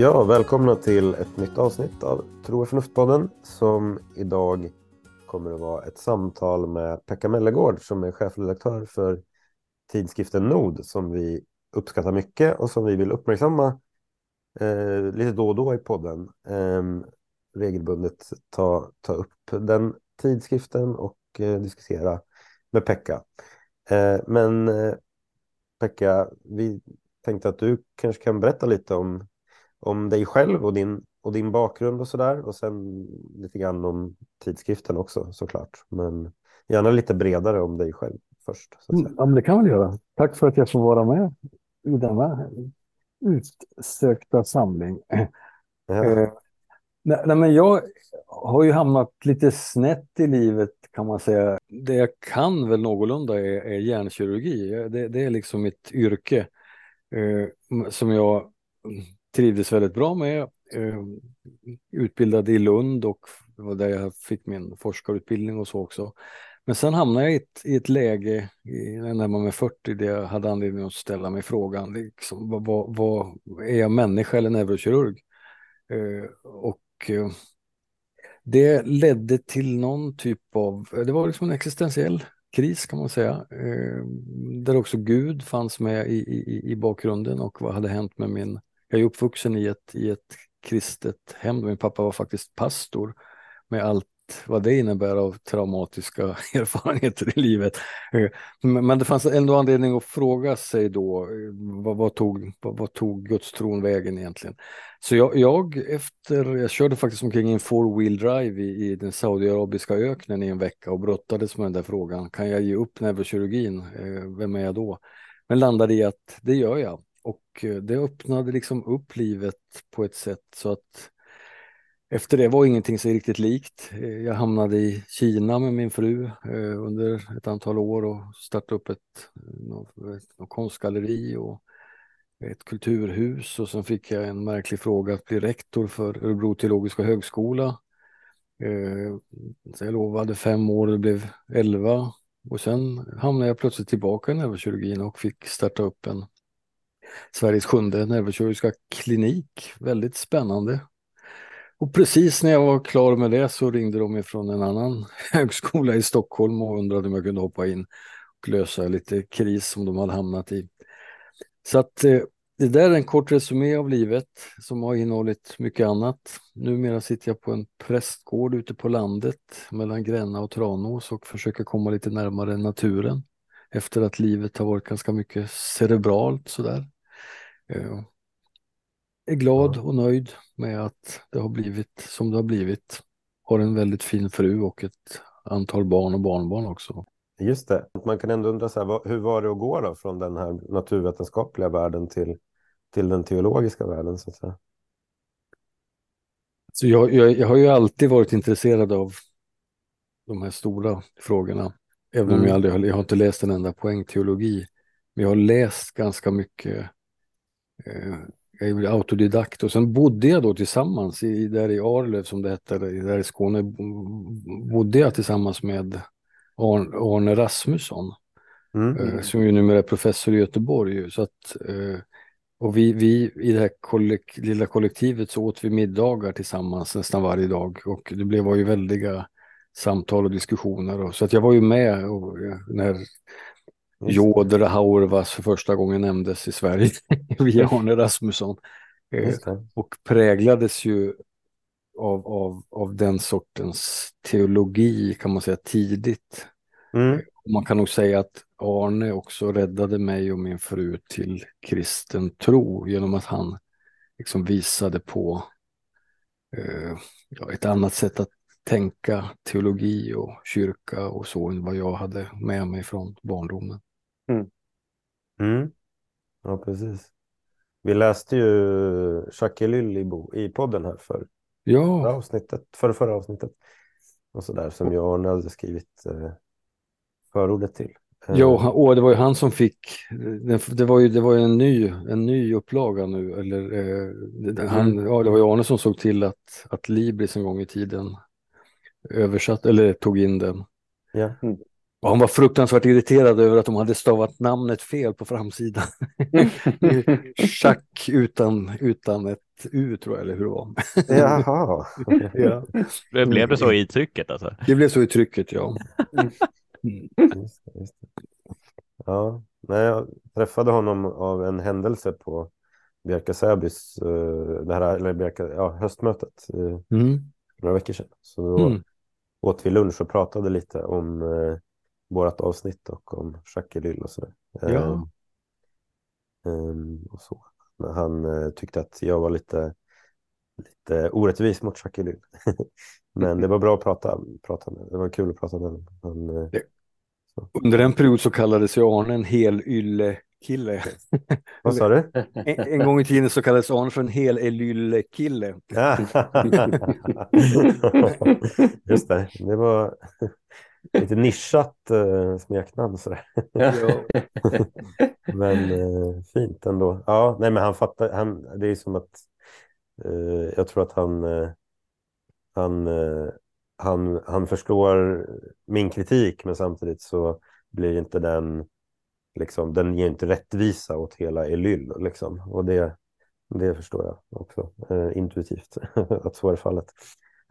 Ja, välkomna till ett nytt avsnitt av Tro och förnuft-podden som idag kommer att vara ett samtal med Pekka Mellegård som är chefredaktör för tidskriften Nod som vi uppskattar mycket och som vi vill uppmärksamma eh, lite då och då i podden. Eh, regelbundet ta, ta upp den tidskriften och eh, diskutera med Pekka. Eh, men eh, Pekka, vi tänkte att du kanske kan berätta lite om om dig själv och din, och din bakgrund och sådär. Och sen lite grann om tidskriften också såklart. Men gärna lite bredare om dig själv först. Ja, men det kan vi göra. Tack för att jag får vara med i denna utsökta samling. Ja. Eh, nej, nej, men jag har ju hamnat lite snett i livet kan man säga. Det jag kan väl någorlunda är, är hjärnkirurgi. Det, det är liksom mitt yrke eh, som jag trivdes väldigt bra med. Eh, utbildad i Lund och det var där jag fick min forskarutbildning och så också. Men sen hamnade jag i ett, i ett läge när när man var 40 där jag hade anledning att ställa mig frågan, liksom, vad, vad, vad är jag människa eller neurokirurg? Eh, och eh, det ledde till någon typ av, det var liksom en existentiell kris kan man säga, där också Gud fanns med i, i, i bakgrunden och vad hade hänt med min jag är uppvuxen i ett, i ett kristet hem. Min pappa var faktiskt pastor med allt vad det innebär av traumatiska erfarenheter i livet. Men det fanns ändå anledning att fråga sig då, vad, vad tog, vad, vad tog gudstron vägen egentligen? Så jag, jag, efter, jag körde faktiskt omkring i en four-wheel drive i, i den saudiarabiska öknen i en vecka och brottades med den där frågan. Kan jag ge upp neurokirurgin? Eh, vem är jag då? Men landade i att det gör jag. Och eh, det öppnade liksom upp livet på ett sätt så att efter det var ingenting sig riktigt likt. Eh, jag hamnade i Kina med min fru eh, under ett antal år och startade upp ett, ett, ett konstgalleri och ett kulturhus och sen fick jag en märklig fråga att bli rektor för Örebro teologiska högskola. Så jag lovade fem år, det blev elva och sen hamnade jag plötsligt tillbaka i neurokirurgin och fick starta upp en Sveriges sjunde neurokirurgiska klinik. Väldigt spännande. Och precis när jag var klar med det så ringde de ifrån en annan högskola i Stockholm och undrade om jag kunde hoppa in och lösa lite kris som de hade hamnat i. Så att eh, det där är en kort resumé av livet som har innehållit mycket annat. Numera sitter jag på en prästgård ute på landet mellan Gränna och Tranås och försöker komma lite närmare naturen efter att livet har varit ganska mycket cerebralt sådär. Eh, är glad och nöjd med att det har blivit som det har blivit. Har en väldigt fin fru och ett antal barn och barnbarn också. Just det. Man kan ändå undra så här, hur var det att gå då från den här naturvetenskapliga världen till, till den teologiska världen så att säga? Så jag, jag, jag har ju alltid varit intresserad av de här stora frågorna. Även mm. om jag aldrig har, jag har inte läst en enda poäng teologi. Men jag har läst ganska mycket jag är autodidakt och sen bodde jag då tillsammans i, där i Arlöv som det hette, där i Skåne, bodde jag tillsammans med Arne Rasmusson. Mm. Eh, som ju numera är professor i Göteborg. Så att, eh, och vi, vi i det här kollek lilla kollektivet så åt vi middagar tillsammans nästan varje dag och det blev, var ju väldiga samtal och diskussioner. Och, så att jag var ju med och, när Joder Haurvas för första gången nämndes i Sverige via Arne Rasmusson. Eh, och präglades ju av, av, av den sortens teologi kan man säga tidigt. Mm. Man kan nog säga att Arne också räddade mig och min fru till kristen tro genom att han liksom visade på eh, ett annat sätt att tänka teologi och kyrka och så än vad jag hade med mig från barndomen. Mm. Mm. Ja, precis. Vi läste ju Ellul i, i podden här för ja. förra avsnittet, för förra avsnittet. Och så där som jag hade skrivit eh, förordet till. Eh. Ja, och det var ju han som fick, det var ju, det var ju en, ny, en ny upplaga nu, eller eh, han, mm. ja, det var ju Arne som såg till att, att Libris en gång i tiden översatt, eller tog in den. Ja. Mm. Och han var fruktansvärt irriterad över att de hade stavat namnet fel på framsidan. Schack utan, utan ett U tror jag, eller hur det var. Jaha. ja. Det blev det så i trycket alltså? Det blev så i trycket, ja. Mm. Just det, just det. Ja, nej, jag träffade honom av en händelse på Bjärka Säbys, uh, det här, eller Bjärka, ja, höstmötet uh, mm. några veckor sedan. Så då mm. åt vi lunch och pratade lite om uh, vårt avsnitt och om Elyll och sådär. Ja. Um, och så. Han uh, tyckte att jag var lite, lite orättvis mot Elyll. Men det var bra att prata, prata med. Det var kul att prata med honom. Han, uh, under en period så kallades ju Arne en hel ylle kille. Vad sa du? En, en, gång i tiden så kallades Arne för en hel elylle kille. Just det, det var lite nischat uh, smeknamn sådär. men uh, fint ändå. Ja, nej men han fattar, han, det är som att uh, jag tror att han, han han, han förstår min kritik men samtidigt så blir inte den liksom, den ger inte rättvisa åt hela Elyll liksom. Och det, det förstår jag också eh, intuitivt att så är fallet.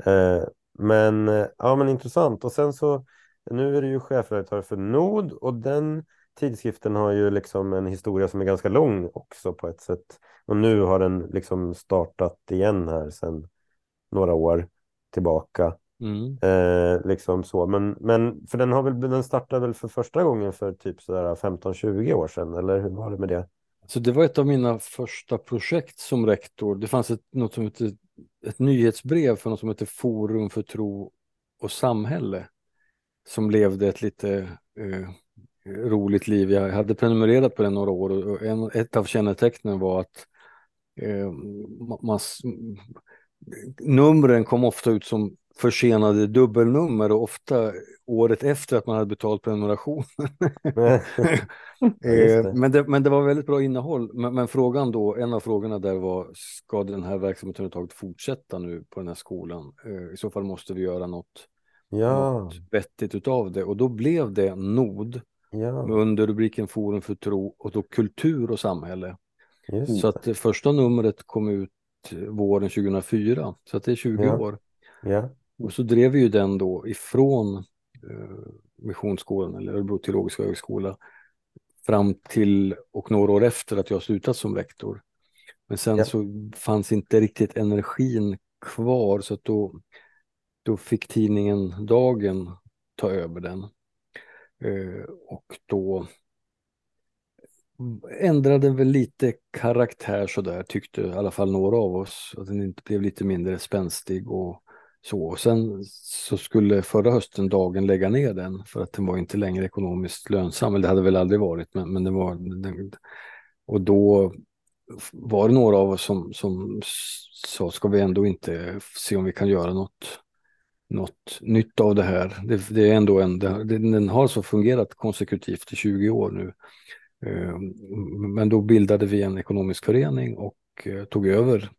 Eh, men ja, men intressant. Och sen så nu är du ju chefredaktör för Nod och den tidskriften har ju liksom en historia som är ganska lång också på ett sätt. Och nu har den liksom startat igen här sedan några år tillbaka. Mm. Eh, liksom så. Men, men för den, har väl, den startade väl för första gången för typ 15-20 år sedan, eller hur var det med det? Så det var ett av mina första projekt som rektor. Det fanns ett, något som heter, ett nyhetsbrev för något som heter Forum för tro och samhälle som levde ett lite eh, roligt liv. Jag hade prenumererat på det några år och en, ett av kännetecknen var att eh, mass, numren kom ofta ut som försenade dubbelnummer och ofta året efter att man hade betalt prenumerationen. eh, men, det, men det var väldigt bra innehåll. Men, men, frågan då, en av frågorna där var, ska den här verksamheten överhuvudtaget fortsätta nu på den här skolan? Eh, I så fall måste vi göra något, ja. något vettigt utav det. Och då blev det NOD ja. under rubriken Forum för tro och då kultur och samhälle. Just. Så att det första numret kom ut våren 2004, så att det är 20 ja. år. Ja. Och så drev vi ju den då ifrån eh, Missionsskolan eller Örebro teologiska högskola fram till och några år efter att jag slutat som rektor. Men sen ja. så fanns inte riktigt energin kvar så att då, då fick tidningen Dagen ta över den. Eh, och då ändrade väl lite karaktär sådär tyckte i alla fall några av oss. Att den inte blev lite mindre spänstig och så. Och sen så skulle förra hösten dagen lägga ner den för att den var inte längre ekonomiskt lönsam. Eller det hade väl aldrig varit, men, men det var... Den, och då var det några av oss som, som sa, ska vi ändå inte se om vi kan göra något, något nytt av det här. Det, det är ändå en, det, den har så fungerat konsekutivt i 20 år nu. Ehm, men då bildade vi en ekonomisk förening och eh, tog över,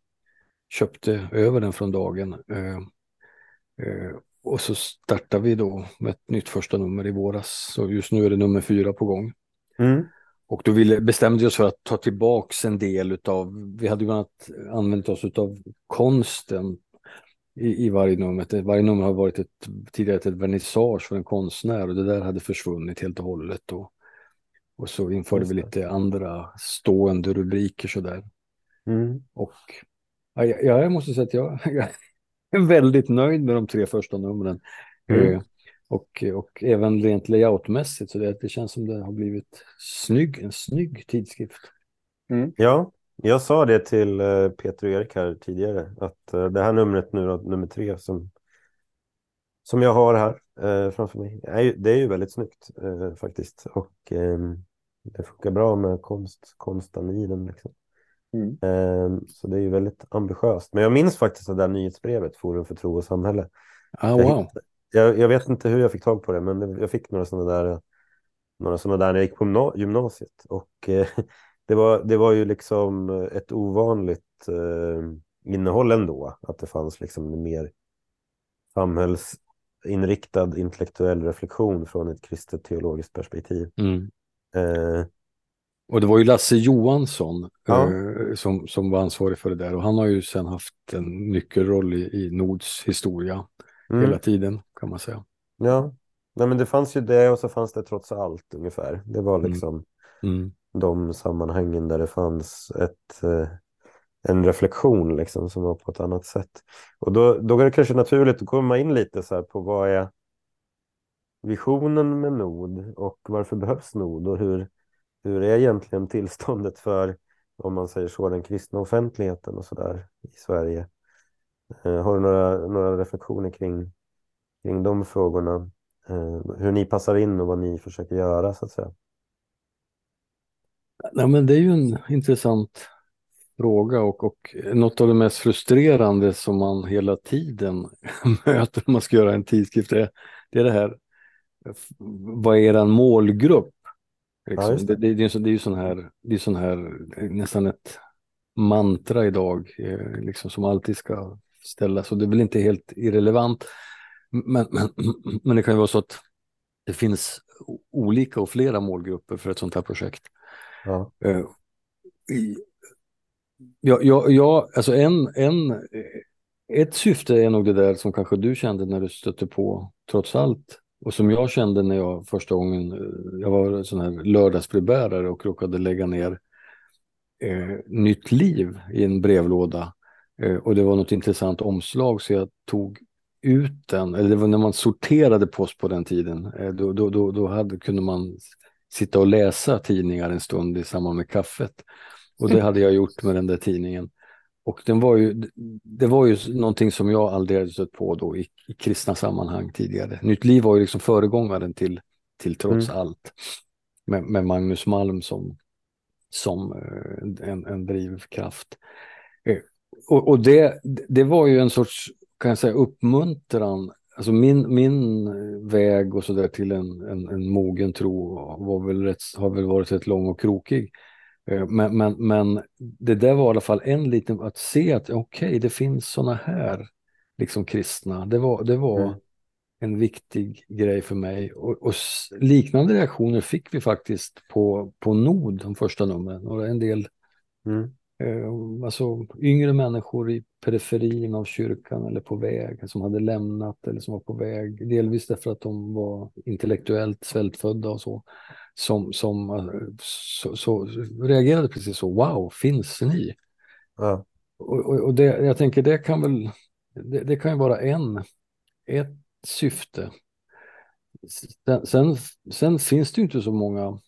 köpte över den från dagen ehm, Eh, och så startar vi då med ett nytt första nummer i våras. Så just nu är det nummer fyra på gång. Mm. Och då ville, bestämde vi oss för att ta tillbaks en del utav, vi hade bland annat använt oss av konsten i, i varje nummer. Varje nummer har varit ett, tidigare ett vernissage för en konstnär och det där hade försvunnit helt och hållet. Och, och så införde vi lite andra stående rubriker sådär. Mm. Och ja, jag måste säga att jag, jag väldigt nöjd med de tre första numren. Mm. Eh, och, och även rent layoutmässigt så det, det känns som det har blivit snygg, en snygg tidskrift. Mm. Ja, jag sa det till eh, Peter och Erik här tidigare att eh, det här numret nu, nummer tre som, som jag har här eh, framför mig, är, det är ju väldigt snyggt eh, faktiskt och ehm, det funkar bra med konst, konsten i den. Liksom. Mm. Ehm, så det är ju väldigt ambitiöst. Men jag minns faktiskt det där nyhetsbrevet, Forum för tro och samhälle. Ah, wow. jag, jag, vet inte hur jag fick tag på det, men jag fick några sådana där, några sådana där när jag gick på gymnasiet. Och eh, det, var, det var ju liksom ett ovanligt eh, innehåll ändå, att det fanns liksom en mer samhällsinriktad intellektuell reflektion från ett kristet teologiskt perspektiv. Mm. Eh, Och det var ju Lasse Johansson ja. eh, som, som var ansvarig för det där och han har ju sen haft en nyckelroll i, i Nords historia mm. hela tiden kan man säga. Ja, Nej, men det fanns ju det och så fanns det trots allt ungefär. Det var mm. liksom mm de sammanhangen där det fanns ett, eh, en reflektion liksom som var på ett annat sätt. Och då, då är det kanske naturligt att komma in lite så här på vad är visionen med Nod och varför behövs Nod och hur, hur är egentligen tillståndet för, om man säger så, den kristna offentligheten och så där i Sverige. Eh, har du några, några reflektioner kring, kring de frågorna? Eh, hur ni passar in och vad ni försöker göra så att säga? Ja, men det är ju en intressant fråga och, och något av det mest frustrerande som man hela tiden möter när man ska göra en tidskrift det, det är det här, vad är er målgrupp? Liksom. Ja, det. Det, det, är, det är ju sån här, det är sån här, nästan ett mantra idag, eh, liksom, som alltid ska ställas och det är väl inte helt irrelevant. Men, men, men det kan ju vara så att det finns olika och flera målgrupper för ett sånt här projekt. Ja. Eh, ja, ja, ja, alltså en, en, ett syfte är nog det där som kanske du kände när du stötte på trots allt och som jag kände när jag första gången, eh, jag var sån här lördagsbrevbärare och råkade lägga ner eh, Nytt liv i en brevlåda. Eh, och det var något intressant omslag så jag tog ut den, eller det var när man sorterade post på den tiden, eh, då, då, då, då hade, kunde man sitta och läsa tidningar en stund i samband med kaffet. Och det hade jag gjort med den där tidningen. Och den var ju, det var ju någonting som jag aldrig hade stött på då i, i kristna sammanhang tidigare. Nytt liv var ju liksom föregångaren till, till trots mm. allt. Med, med, Magnus Malm som, som eh, en, en drivkraft. Eh, och, och det, det var ju en sorts kan jag säga, uppmuntran. Alltså min, min väg och så där till en, en, en mogen tro var väl rätt, har väl varit rätt lång och krokig. Eh, men, men, men det där var i alla fall en liten, att se att okej, okay, det finns sådana här liksom kristna. Det var, det var mm. en viktig grej för mig. Och, och, liknande reaktioner fick vi faktiskt på, på Nod, de första numren. Och en del mm. Eh, alltså yngre människor i periferin av kyrkan eller på väg, som hade lämnat eller som var på väg, delvis därför att de var intellektuellt svältfödda och så, som, som så, så reagerade precis så, wow, finns ni? Ja. Och, och, och det, jag tänker det kan väl, det, det kan ju vara en, ett syfte. Sen, sen, sen finns det ju inte så många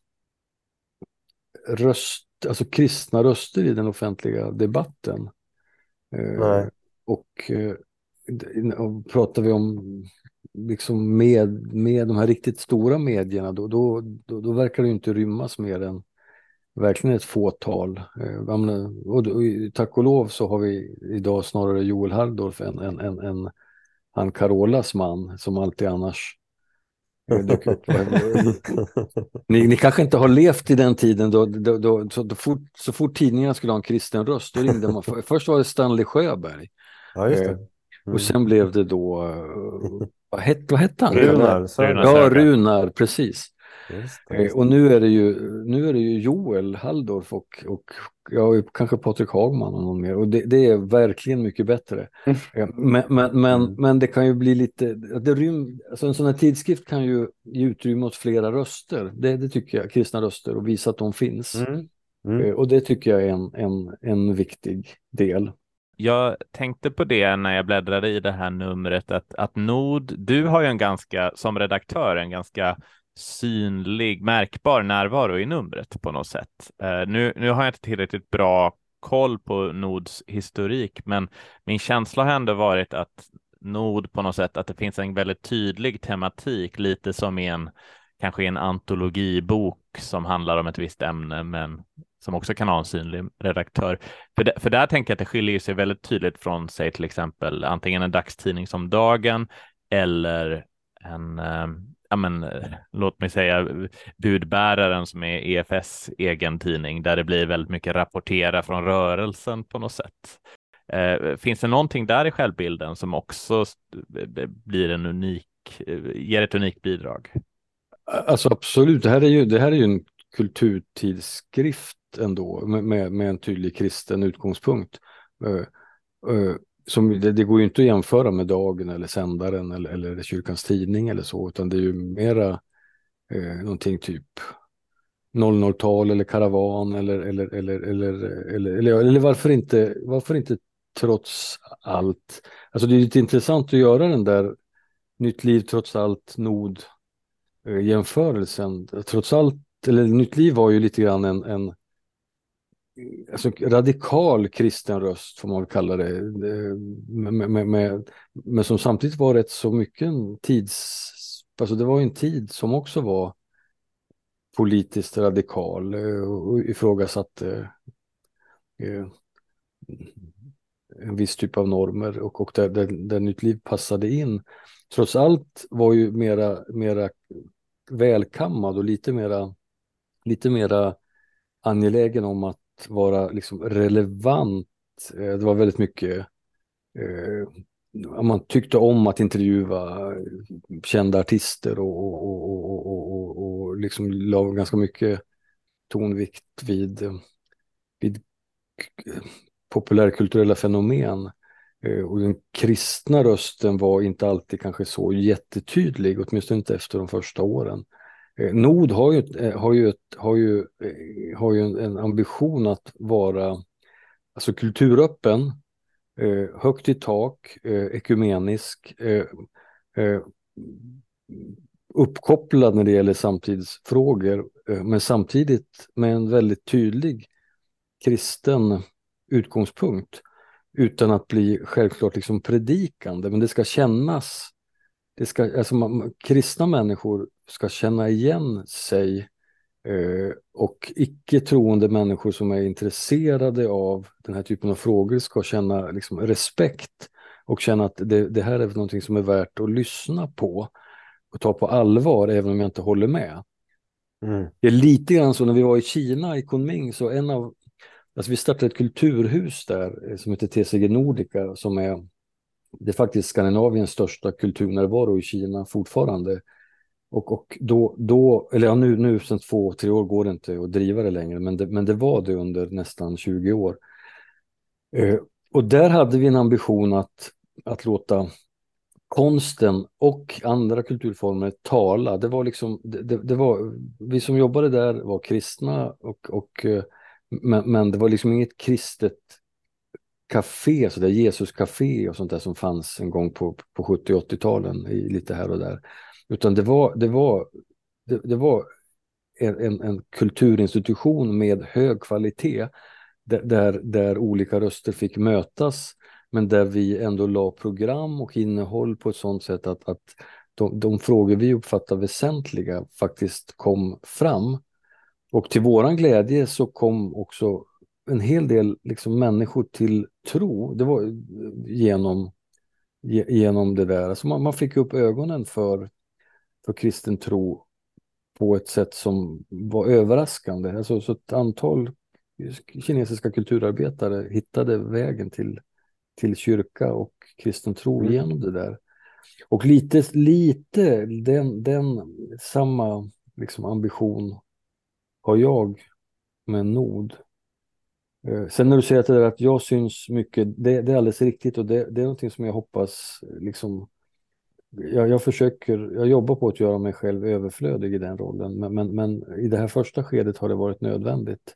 röst alltså kristna röster i den offentliga debatten. Eh, och, eh, och pratar vi om liksom med, med de här riktigt stora medierna, då, då, då, då verkar det inte rymmas mer än verkligen ett fåtal. Eh, och, och, tack och lov så har vi idag snarare Joel Halldorf än, än, än, än han Carolas man som alltid annars ni, ni, kanske inte har levt i den tiden då, då, då så, då fort, så fort tidningarna skulle ha en kristen röst, då ringde man. först var det Stanley Sjöberg. Ja, just det. Mm. Och sen blev det då, eh, vad hette, vad hette han? Runar. Ja, Runar, precis. Just det, just det. Och nu är det ju, nu är det ju Joel Halldorf och, och ja, kanske Patrik Hagman och någon mer. Och det, det är verkligen mycket bättre. Mm. Men, men, men, mm. men, det kan ju bli lite, det rym, alltså en sån här tidskrift kan ju ge utrymme åt flera röster. Det, det tycker jag, kristna röster och visa att de finns. Mm. Mm. Eh, och det tycker jag är en, en, en viktig del. Jag tänkte på det när jag bläddrade i det här numret att, att Nord, du har ju en ganska, som redaktör, en ganska synlig, märkbar närvaro i numret på något sätt. Eh, nu, nu har jag inte tillräckligt bra koll på Nords historik, men min känsla har ändå varit att Nord på något sätt, att det finns en väldigt tydlig tematik, lite som i en kanske en antologibok som handlar om ett visst ämne, men som också kan ha en synlig redaktör. För, de, för där tänker jag att det skiljer sig väldigt tydligt från, säg till exempel antingen en dagstidning som Dagen eller en, eh, ja men, eh, låt mig säga budbäraren som är EFS egen tidning där det blir väldigt mycket rapportera från rörelsen på något sätt. Eh, finns det någonting där i självbilden som också blir en unik, eh, ger ett unikt bidrag? Alltså absolut, det här är ju, det här är ju en kulturtidskrift ändå med, med, med en tydlig kristen utgångspunkt. Eh, eh, som, det, det, går ju inte att jämföra med Dagen eller Sändaren eller, eller Kyrkans Tidning eller så, utan det är ju mera eh, någonting typ 00-tal eller Karavan eller, eller, eller, eller, eller, eller, eller varför, inte, varför inte trots allt. Alltså det är lite intressant att göra den där Nytt liv trots allt-nod-jämförelsen. Eh, trots allt, eller Nytt liv var ju lite grann en, en alltså, radikal kristen röst får man väl kalla det. Med, med, med, men som samtidigt var rätt så mycket en tids... Alltså det var en tid som också var politiskt radikal eh, och ifrågasatte eh, en viss typ av normer och, och där, där, där Nytt Liv passade in. Trots allt var ju mera, mera välkammad och lite mera, lite mera angelägen om att vara liksom relevant. Eh, det var väldigt mycket eh, man tyckte om att intervjua eh, kända artister och, och, och, och, och, liksom la ganska mycket tonvikt vid, vid populärkulturella fenomen. Eh, och den kristna rösten var inte alltid kanske så jättetydlig, åtminstone inte efter de första åren. Eh, Nord har ju, eh, har ju, har ju, eh, har ju en ambition att vara alltså kulturöppen, högt i tak, ekumenisk, uppkopplad när det gäller samtidsfrågor, men samtidigt med en väldigt tydlig kristen utgångspunkt utan att bli självklart liksom predikande, men det ska kännas. Det ska, alltså man, kristna människor ska känna igen sig eh, och icke troende människor som är intresserade av den här typen av frågor ska känna liksom, respekt och känna att det, det här är någonting som är värt att lyssna på och ta på allvar även om jag inte håller med. Mm. Det är lite grann så när vi var i Kina, i Kunming, så en av Alltså vi startade ett kulturhus där eh, som heter TCG Nordica som är det är faktiskt Skandinaviens största kulturnärvaro i Kina fortfarande. Och, och då, då, eller ja, nu, nu sen två, tre år går det inte att driva det längre, men det, men det var det under nästan 20 år. Eh, och där hade vi en ambition att, att låta konsten och andra kulturformer tala. Det var liksom, det, det, det var, vi som jobbade där var kristna och, och eh, men, men det var liksom inget kristet café, så där Jesuscafé och sånt där som fanns en gång på, på 70 80-talen lite här och där. Utan det var, det var, det, det var en, en, kulturinstitution med hög kvalitet där, där, där, olika röster fick mötas men där vi ändå la program och innehåll på ett sådant sätt att, att de, de frågor vi uppfattar väsentliga faktiskt kom fram. Och till våran glädje så kom också en hel del liksom människor till tro. Det var genom, genom det där. Alltså man, man fick upp ögonen för, för kristen tro på ett sätt som var överraskande. Alltså, så ett antal kinesiska kulturarbetare hittade vägen till, till kyrka och kristen tro mm. genom det där. Och lite, lite den, den samma liksom ambition har jag med Nod. Eh, sen när du säger att, det att jag syns mycket, det, det är alldeles riktigt och det, det, är någonting som jag hoppas liksom jag, jag, försöker, jag jobbar på att göra mig själv överflödig i den rollen, men, men, men i det här första skedet har det varit nödvändigt.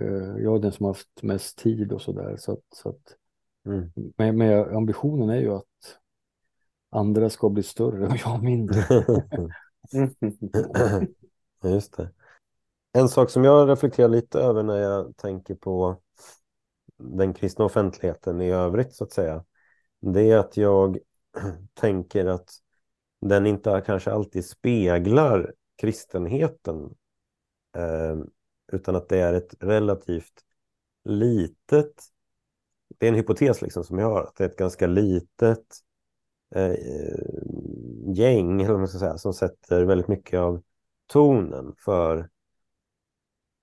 Eh, jag är den som har haft mest tid och sådär. Så att, så att, mm. men, men ambitionen är ju att andra ska bli större och jag mindre. Just det. En sak som jag reflekterar lite över när jag tänker på den kristna offentligheten i övrigt så att säga. Det är att jag tänker att den inte kanske alltid speglar kristenheten. Eh, utan att det är ett relativt litet, det är en hypotes liksom som jag har, att det är ett ganska litet eh, gäng eller man ska säga, som sätter väldigt mycket av tonen för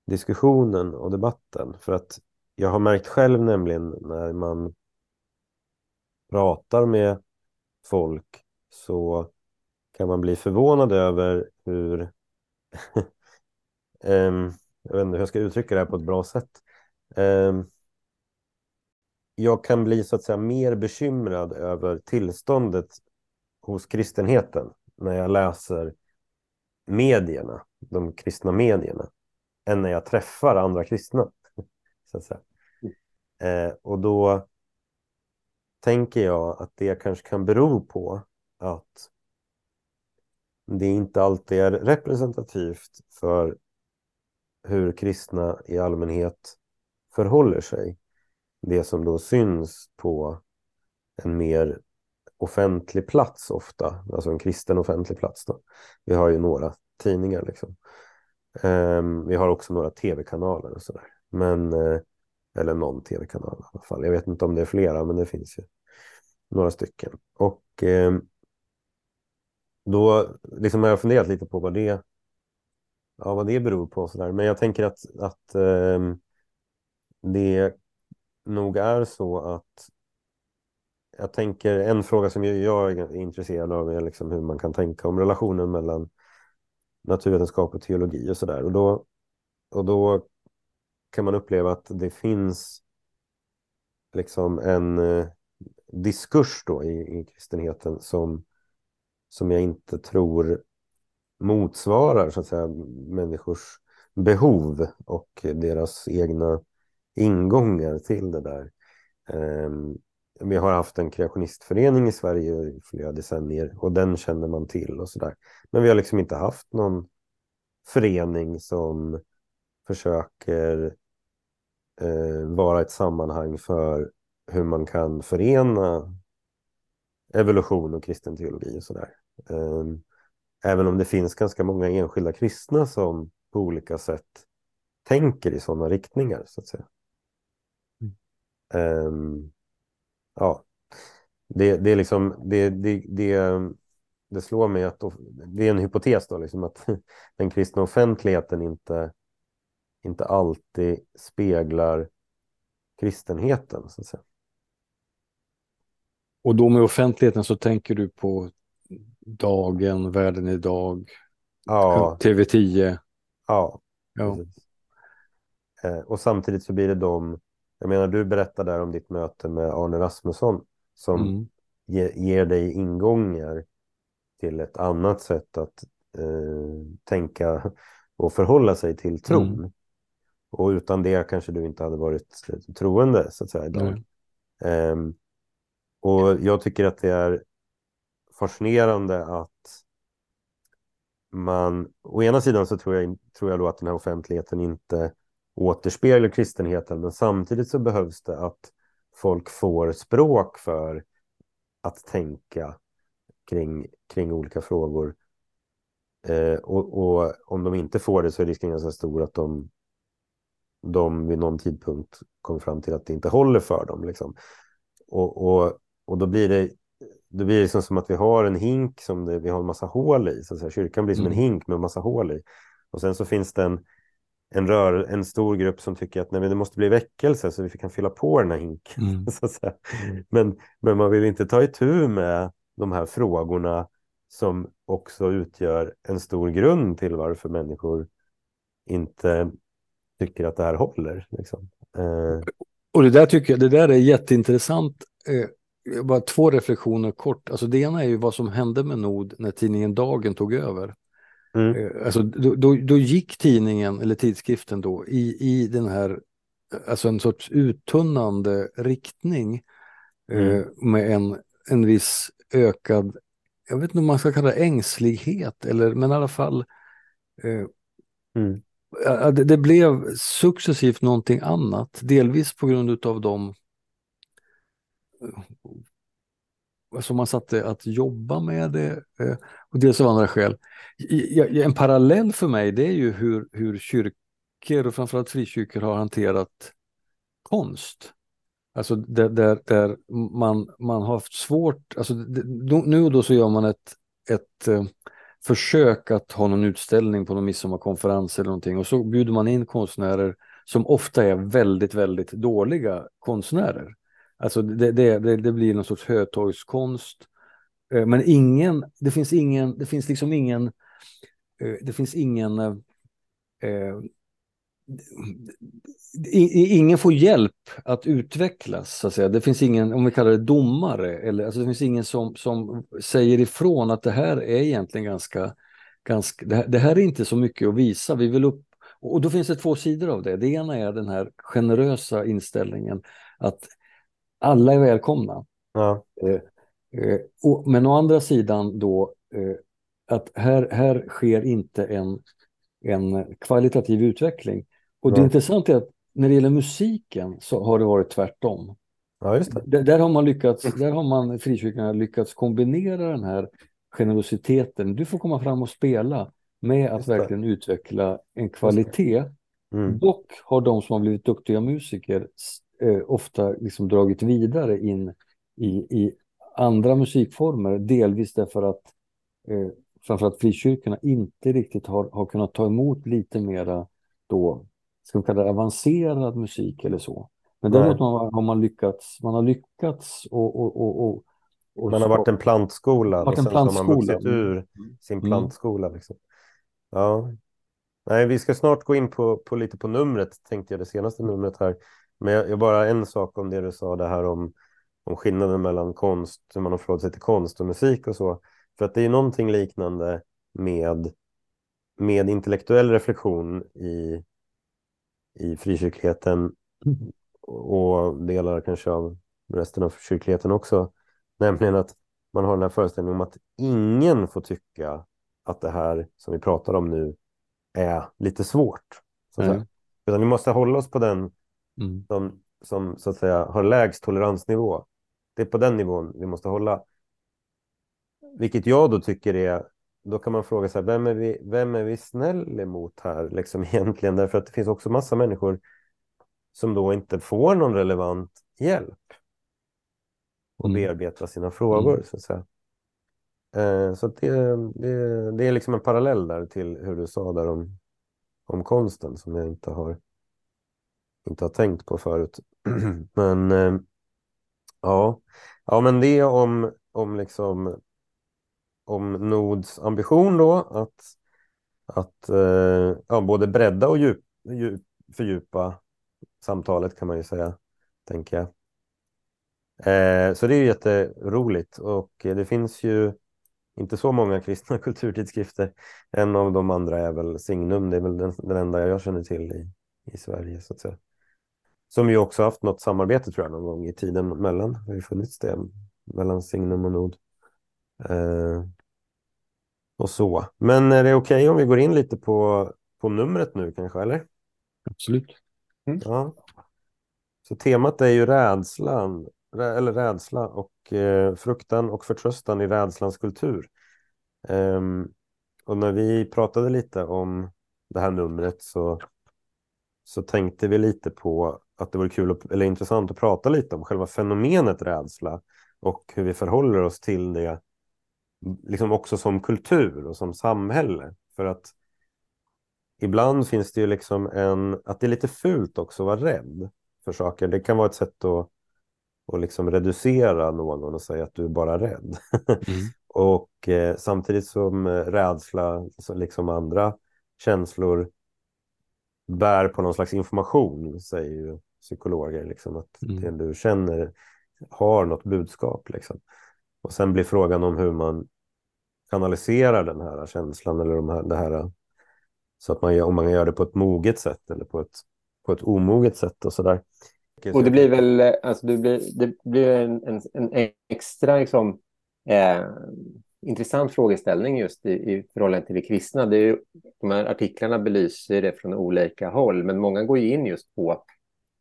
diskussionen och debatten. För att jag har märkt själv nämligen när man pratar med folk så kan man bli förvånad över hur um, jag vet inte hur jag ska uttrycka det här på ett bra sätt. Um, jag kan bli så att säga mer bekymrad över tillståndet hos kristenheten när jag läser medierna, de kristna medierna, än när jag träffar andra kristna. Så att säga. Eh, och då tänker jag att det kanske kan bero på att det inte alltid är representativt för hur kristna i allmänhet förhåller sig. Det som då syns på en mer offentlig plats ofta, alltså en kristen offentlig plats. Då. Vi har ju några tidningar liksom. Um, vi har också några tv-kanaler och sådär. Men, uh, eller någon tv-kanal i alla fall. Jag vet inte om det är flera, men det finns ju några stycken. Och eh, då liksom har jag funderat lite på vad det, ja, vad det beror på. Så där. Men jag tänker att, att eh, det nog är så att jag tänker en fråga som jag är intresserad av är liksom hur man kan tänka om relationen mellan naturvetenskap och teologi och sådär. Och då, och då kan man uppleva att det finns liksom en eh, diskurs då i, i kristenheten som, som jag inte tror motsvarar så att säga människors behov och deras egna ingångar till det där. Um, vi har haft en kreationistförening i Sverige i flera decennier och den känner man till och sådär. Men vi har liksom inte haft någon förening som försöker eh, vara ett sammanhang för hur man kan förena evolution och kristen teologi och sådär. Eh, även om det finns ganska många enskilda kristna som på olika sätt tänker i sådana riktningar så att säga. Mm. Um, ja, det, det är liksom, det, det, det, det slår mig att det är en hypotes då, liksom att den kristna offentligheten inte, inte alltid speglar kristenheten. Så att säga. Och då med offentligheten så tänker du på Dagen, Världen idag, ja. TV10? Ja. ja. Eh, och samtidigt så blir det de jag menar, du berättade där om ditt möte med Arne Rasmusson som mm. ge, ger dig ingångar till ett annat sätt att eh, tänka och förhålla sig till tron. Mm. Och utan det kanske du inte hade varit troende så att säga idag. Um, och jag tycker att det är fascinerande att man, å ena sidan så tror jag, tror jag då att den här offentligheten inte återspeglar kristenheten men samtidigt så behövs det att folk får språk för att tänka kring, kring olika frågor. Eh, och, och, om de inte får det så är risken ganska stor att de, de vid någon tidpunkt kommer fram till att det inte håller för dem. Liksom. Och, och, och då blir det det blir liksom som att vi har en hink som det, vi har en massa hål i. Så att säga. Kyrkan blir som mm. en hink med en massa hål i. Och sen så finns det en, en, rör, en stor grupp som tycker att nej, men det måste bli väckelse så vi kan fylla på den här hinken. Mm. så att säga. Men, men man vill inte ta itu med de här frågorna som också utgör en stor grund till varför människor inte tycker att det här håller. Liksom. Eh. Och det där tycker jag, det där är jätteintressant. Eh, bara två reflektioner kort. Alltså det ena är ju vad som hände med Nod när tidningen Dagen tog över. Mm. Eh, alltså, då, då, då, gick tidningen, eller tidskriften då, i, i den här, alltså en sorts uttunnande riktning eh, mm. med en, en viss ökad, jag vet inte om man ska kalla det ängslighet, eller, men i alla fall, eh, mm det, det, blev successivt någonting annat, delvis på grund av de eh, som man satte att jobba med det eh, och dels av andra skäl. En parallell för mig det är ju hur, hur kyrkor och framförallt frikyrkor har hanterat konst. Alltså där, där, där man, man har haft svårt, alltså nu och då så gör man ett, ett eh, försök att ha någon utställning på någon midsommarkonferens eller någonting och så bjuder man in konstnärer som ofta är väldigt, väldigt dåliga konstnärer. Alltså det, det, det, det blir någon sorts hötorgskonst. Eh, men ingen, det finns ingen, det finns liksom ingen, eh, det finns ingen eh, eh ingen får hjälp att utvecklas, så att säga. Det finns ingen, om vi kallar det domare, eller alltså det finns ingen som, som säger ifrån att det här är egentligen ganska, ganska det här, det här är inte så mycket att visa. Vi vill upp, och då finns det två sidor av det. Det ena är den här generösa inställningen att alla är välkomna. Ja. Eh, eh, och, men å andra sidan då eh, att här, här sker inte en, en kvalitativ utveckling. Och det ja. intressanta är att när det gäller musiken så har det varit tvärtom. Ja, just det. Där, där har man lyckats, där har man frikyrkorna lyckats kombinera den här generositeten. Du får komma fram och spela med att verkligen utveckla en kvalitet. Mm. Dock har de som har blivit duktiga musiker eh, ofta liksom dragit vidare in i, i andra musikformer, delvis därför att eh, framförallt frikyrkorna inte riktigt har, har kunnat ta emot lite mera då, ska vi kalla det avancerad musik eller så. Men däremot har man lyckats, man har lyckats och, och, och, och och man har varit en plantskola varit en plantskola. har man vuxit ur sin mm. plantskola. Liksom. Ja. Nej, vi ska snart gå in på, på lite på numret, tänkte jag, det senaste numret här. Men jag, jag bara en sak om det du sa, det här om, om skillnaden mellan konst, hur man har förhållit sig till konst och musik och så. För att det är någonting liknande med, med intellektuell reflektion i, i frikyrkligheten och delar kanske av resten av kyrkligheten också. Nämligen att man har den här föreställningen om att ingen får tycka att det här som vi pratar om nu är lite svårt. Så att mm. Utan vi måste hålla oss på den mm. som, som så att säga har lägst toleransnivå. Det är på den nivån vi måste hålla. Vilket jag då tycker är, då kan man fråga sig, vem är vi, vem är vi snäll emot här liksom egentligen? Därför att det finns också massa människor som då inte får någon relevant hjälp och mm. bearbeta sina frågor. Mm. Så, att säga. Eh, så att det, det, det, är liksom en parallell där till hur du sa där om, om konsten som jag inte har, inte har tänkt på förut. men eh, ja. ja, men det om, om liksom om Nods ambition då att, att eh, ja, både bredda och djup, djup, fördjupa samtalet kan man ju säga, tänker jag. Eh, så det är ju jätteroligt och det finns ju inte så många kristna kulturtidskrifter. En av de andra är väl Signum, det är väl den, den enda jag känner till i, i Sverige så att säga. Som ju också haft något samarbete tror jag någon gång i tiden mellan, det har ju funnits det mellan Signum och Nod. Eh, och så. Men är det okej okay om vi går in lite på, på numret nu kanske, eller? Absolut. Mm. Ja. Så temat är ju rädslan, eller rädsla och eh, fruktan och förtröstan i rädslans kultur. Um, och när vi pratade lite om det här numret så, så tänkte vi lite på att det vore kul att, eller intressant att prata lite om själva fenomenet rädsla och hur vi förhåller oss till det liksom också som kultur och som samhälle. För att ibland finns det ju liksom en, att det är lite fult också att vara rädd för saker. Det kan vara ett sätt att, att liksom reducera någon och säga att du är bara rädd. Mm. och eh, samtidigt som rädsla, liksom andra känslor, bär på någon slags information, säger ju psykologer, liksom, att mm. det du känner har något budskap. Liksom. Och sen blir frågan om hur man kanaliserar den här känslan eller de här, det här så att man gör, om man gör det på ett moget sätt eller på ett, på ett omoget sätt och sådär. Och det blir väl alltså det blir, det blir en, en, en extra liksom, eh, intressant frågeställning just i, i förhållande till det kristna. Det är ju, de här artiklarna belyser det från olika håll, men många går in just på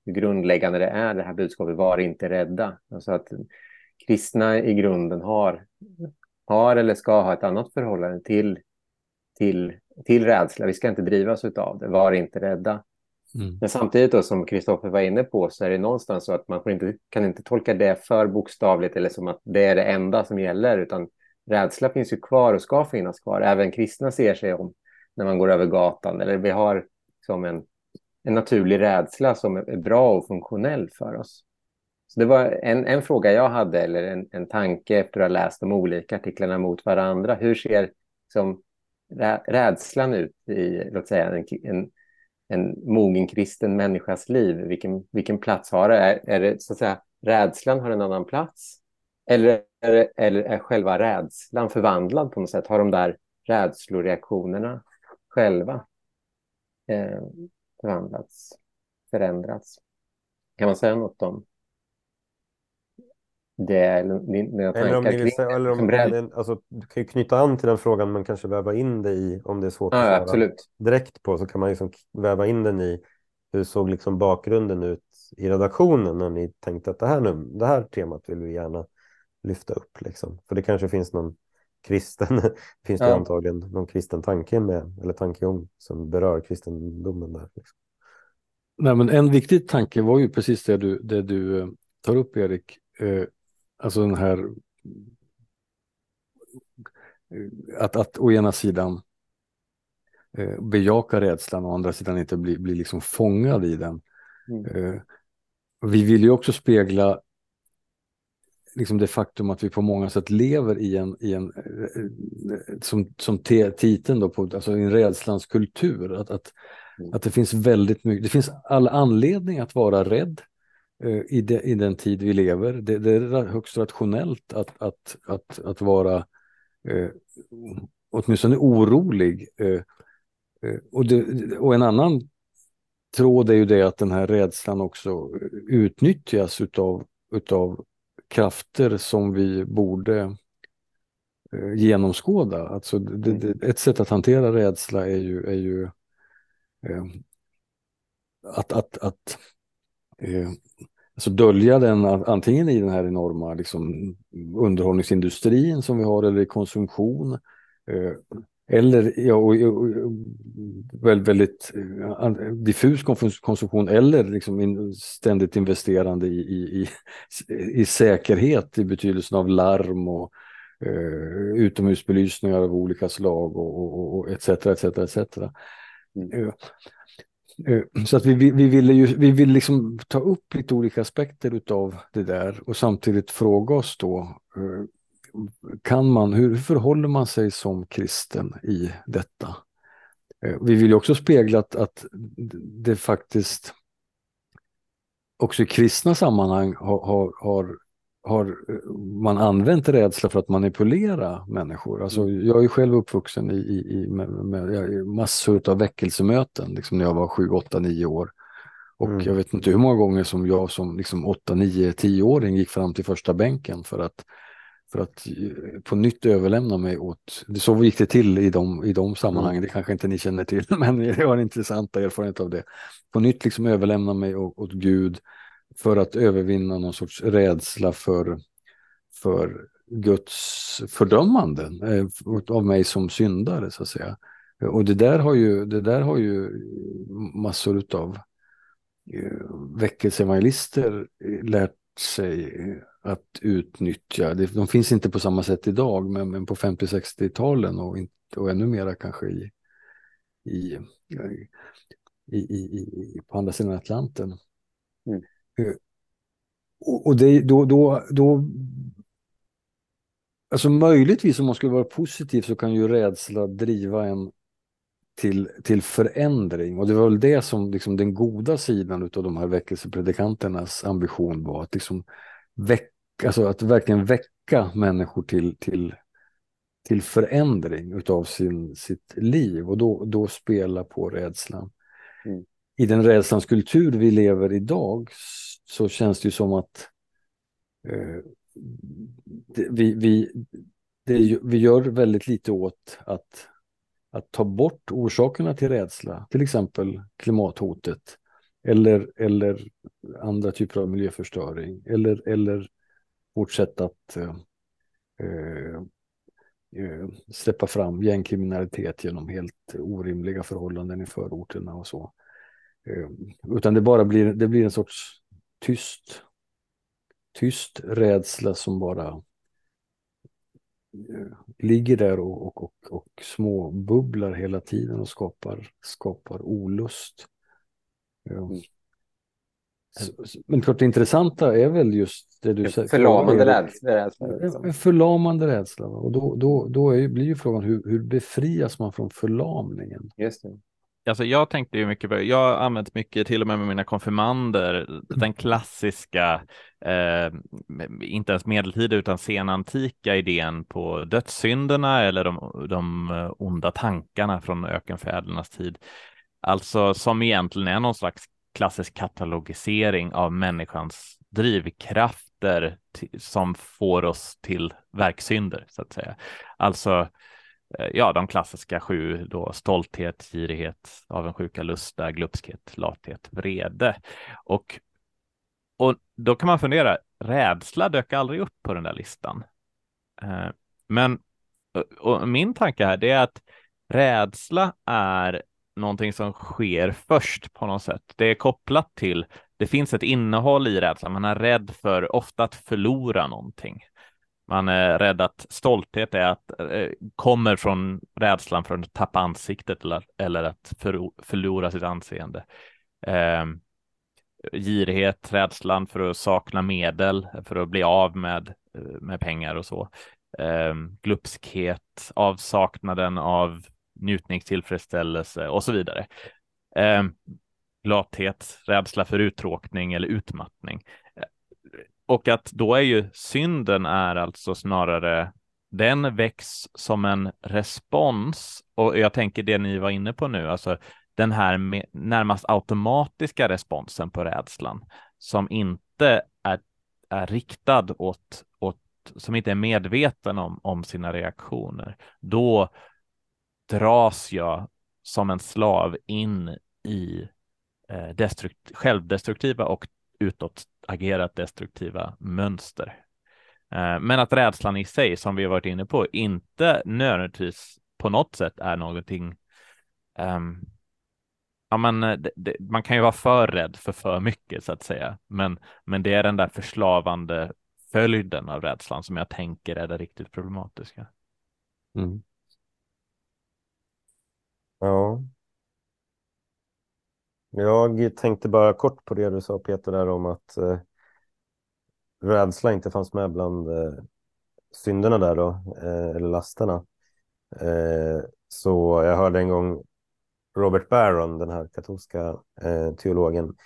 hur grundläggande det är, det här budskapet, var inte rädda. Alltså att kristna i grunden har, har eller ska ha ett annat förhållande till, till till rädsla. Vi ska inte drivas av det. Var inte rädda. Mm. Men samtidigt då, som Kristoffer var inne på så är det någonstans så att man inte, kan inte tolka det för bokstavligt eller som att det är det enda som gäller utan rädsla finns ju kvar och ska finnas kvar. Även kristna ser sig om när man går över gatan eller vi har som en, en naturlig rädsla som är bra och funktionell för oss. Så det var en, en fråga jag hade eller en, en tanke efter att ha läst de olika artiklarna mot varandra. Hur ser som rädslan ut i, låt säga, en, en, en mogen kristen människas liv? Vilken, vilken plats har det? Är, är det så att säga rädslan har en annan plats? Eller är, det, eller är själva rädslan förvandlad på något sätt? Har de där rädsloreaktionerna själva eh, förvandlats, förändrats? Kan man säga något om det? Eller, dina eller om säga, eller om, det, alltså, du kan ju knyta an till den frågan men kanske väva in det i, om det är svårt ja, att svara absolut. direkt på, så kan man liksom väva in den i hur såg liksom bakgrunden ut i redaktionen när ni tänkte att det här, nu, det här temat vill vi gärna lyfta upp liksom. För det kanske finns någon kristen, finns det ja. antagligen någon kristen tanke med, eller tanke om som berör kristendomen där. Liksom. Nej, men en viktig tanke var ju precis det du, det du eh, tar upp Erik, eh, alltså den här att, att å ena sidan eh, bejaka rädslan och å andra sidan inte bli, bli liksom fångad i den. Mm. Eh, vi vill ju också spegla liksom det faktum att vi på många sätt lever i en, i en eh, som, som titeln då, på, alltså en rädslans kultur. Att, att, mm. att det finns väldigt mycket, det finns all anledning att vara rädd i, de, i den tid vi lever. Det, det, är högst rationellt att, att, att, att vara eh, åtminstone orolig. Eh, eh och, det, och en annan tråd är ju det att den här rädslan också utnyttjas utav, utav krafter som vi borde eh, genomskåda. Alltså det, det, ett sätt att hantera rädsla är ju, är ju eh, att, att, att eh, alltså dölja den antingen i den här enorma liksom, underhållningsindustrin som vi har eller i konsumtion. Eh, eller ja, och, och, väldigt, väldigt uh, diffus konsumtion eller liksom ständigt investerande i, i, i, i, säkerhet i betydelsen av larm och uh, utomhusbelysningar av olika slag och, och, och etc. etc, etc. Mm. Eh, så att vi, vi, vi ville ju, vi vill liksom ta upp lite olika aspekter av det där och samtidigt fråga oss då eh, kan man, hur förhåller man sig som kristen i detta? Eh, vi vill också spegla att, att det faktiskt också i kristna sammanhang har, har, har, har, man använt rädsla för att manipulera människor. Alltså, mm. jag är själv uppvuxen i, i, med, med, massor av väckelsemöten liksom när jag var 7, 8, 9 år. Och mm. jag vet inte hur många gånger som jag som liksom 8, 9, 10-åring gick fram till första bänken för att för att eh, på nytt överlämna mig åt, så gick det till i de, i de sammanhangen, mm. det kanske inte ni känner till, men jag har intressanta erfarenheter av det. På nytt liksom överlämna mig åt, åt Gud för att övervinna någon sorts rädsla för, för Guds fördömanden eh, av mig som syndare så att säga. Och det där har ju, det där har ju massor av eh, väckelseevangelister eh, lärt sig att utnyttja. De finns inte på samma sätt idag, men, men på 50-60-talen och, och ännu mera kanske i, i, i, i, på andra sidan Atlanten. Mm. Och, och det, då, då, då Alltså möjligtvis om man skulle vara positiv så kan ju rädsla driva en till, till förändring. Och det var väl det som liksom den goda sidan av de här väckelsepredikanternas ambition var. Att liksom väcka alltså att verkligen väcka människor till, till, till förändring utav sin, sitt liv och då, då spela på rädslan. Mm. I den rädslans kultur vi lever idag så känns det ju som att eh, det, vi, vi, det, vi gör väldigt lite åt att, att ta bort orsakerna till rädsla, till exempel klimathotet eller, eller andra typer av miljöförstöring eller, eller vårt sätt att eh, eh, eh släppa fram gängkriminalitet genom helt orimliga förhållanden i förorterna och så. Eh, utan det bara blir, det blir en sorts tyst, tyst rädsla som bara eh, ligger där och, och, och, och små bubblar hela tiden och skapar, skapar olust. Mm. Men klart det intressanta är väl just det du säger. Förlamande rädsla. Liksom. Förlamande rädsla. Och då, då, då är, blir ju frågan hur, hur befrias man från förlamningen? Just det. Alltså jag tänkte ju mycket på, jag har använt mycket till och med med mina konfirmander, den klassiska, eh, inte ens medeltida utan senantika idén på dödssynderna eller de, de eh, onda tankarna från ökenfädernas tid. Alltså som egentligen är någon slags klassisk katalogisering av människans drivkrafter som får oss till verksynder så att säga. Alltså Eh, ja, de klassiska sju då stolthet, girighet, avundsjuka, lusta, glupskhet, lathet, vrede. Och, och då kan man fundera, rädsla dök aldrig upp på den där listan. Eh, men eh, och min tanke här det är att rädsla är någonting som sker först på något sätt. Det är kopplat till, det finns ett innehåll i rädslan, man är rädd för ofta att förlora någonting. Man är rädd att stolthet är att, eh, kommer från rädslan för att tappa ansiktet eller, eller att förlora sitt anseende. Eh, girighet, rädslan för att sakna medel, för att bli av med, eh, med pengar och så. Eh, glupskhet, avsaknaden av njutningstillfredsställelse och så vidare. Eh, lathet, rädsla för uttråkning eller utmattning. Och att då är ju synden är alltså snarare den väcks som en respons och jag tänker det ni var inne på nu, alltså den här närmast automatiska responsen på rädslan som inte är, är riktad åt, åt, som inte är medveten om, om sina reaktioner. Då dras jag som en slav in i eh, destrukt, självdestruktiva och utåt agerat destruktiva mönster. Eh, men att rädslan i sig, som vi har varit inne på, inte nödvändigtvis på något sätt är någonting um, Ja, men eh, det, det, man kan ju vara för rädd för för mycket så att säga, men, men det är den där förslavande följden av rädslan som jag tänker är det riktigt problematiska. Mm. Ja. Jag tänkte bara kort på det du sa Peter där om att eh, rädsla inte fanns med bland eh, synderna där då, eh, eller lasterna. Eh, så jag hörde en gång Robert Barron, den här katolska eh, teologen,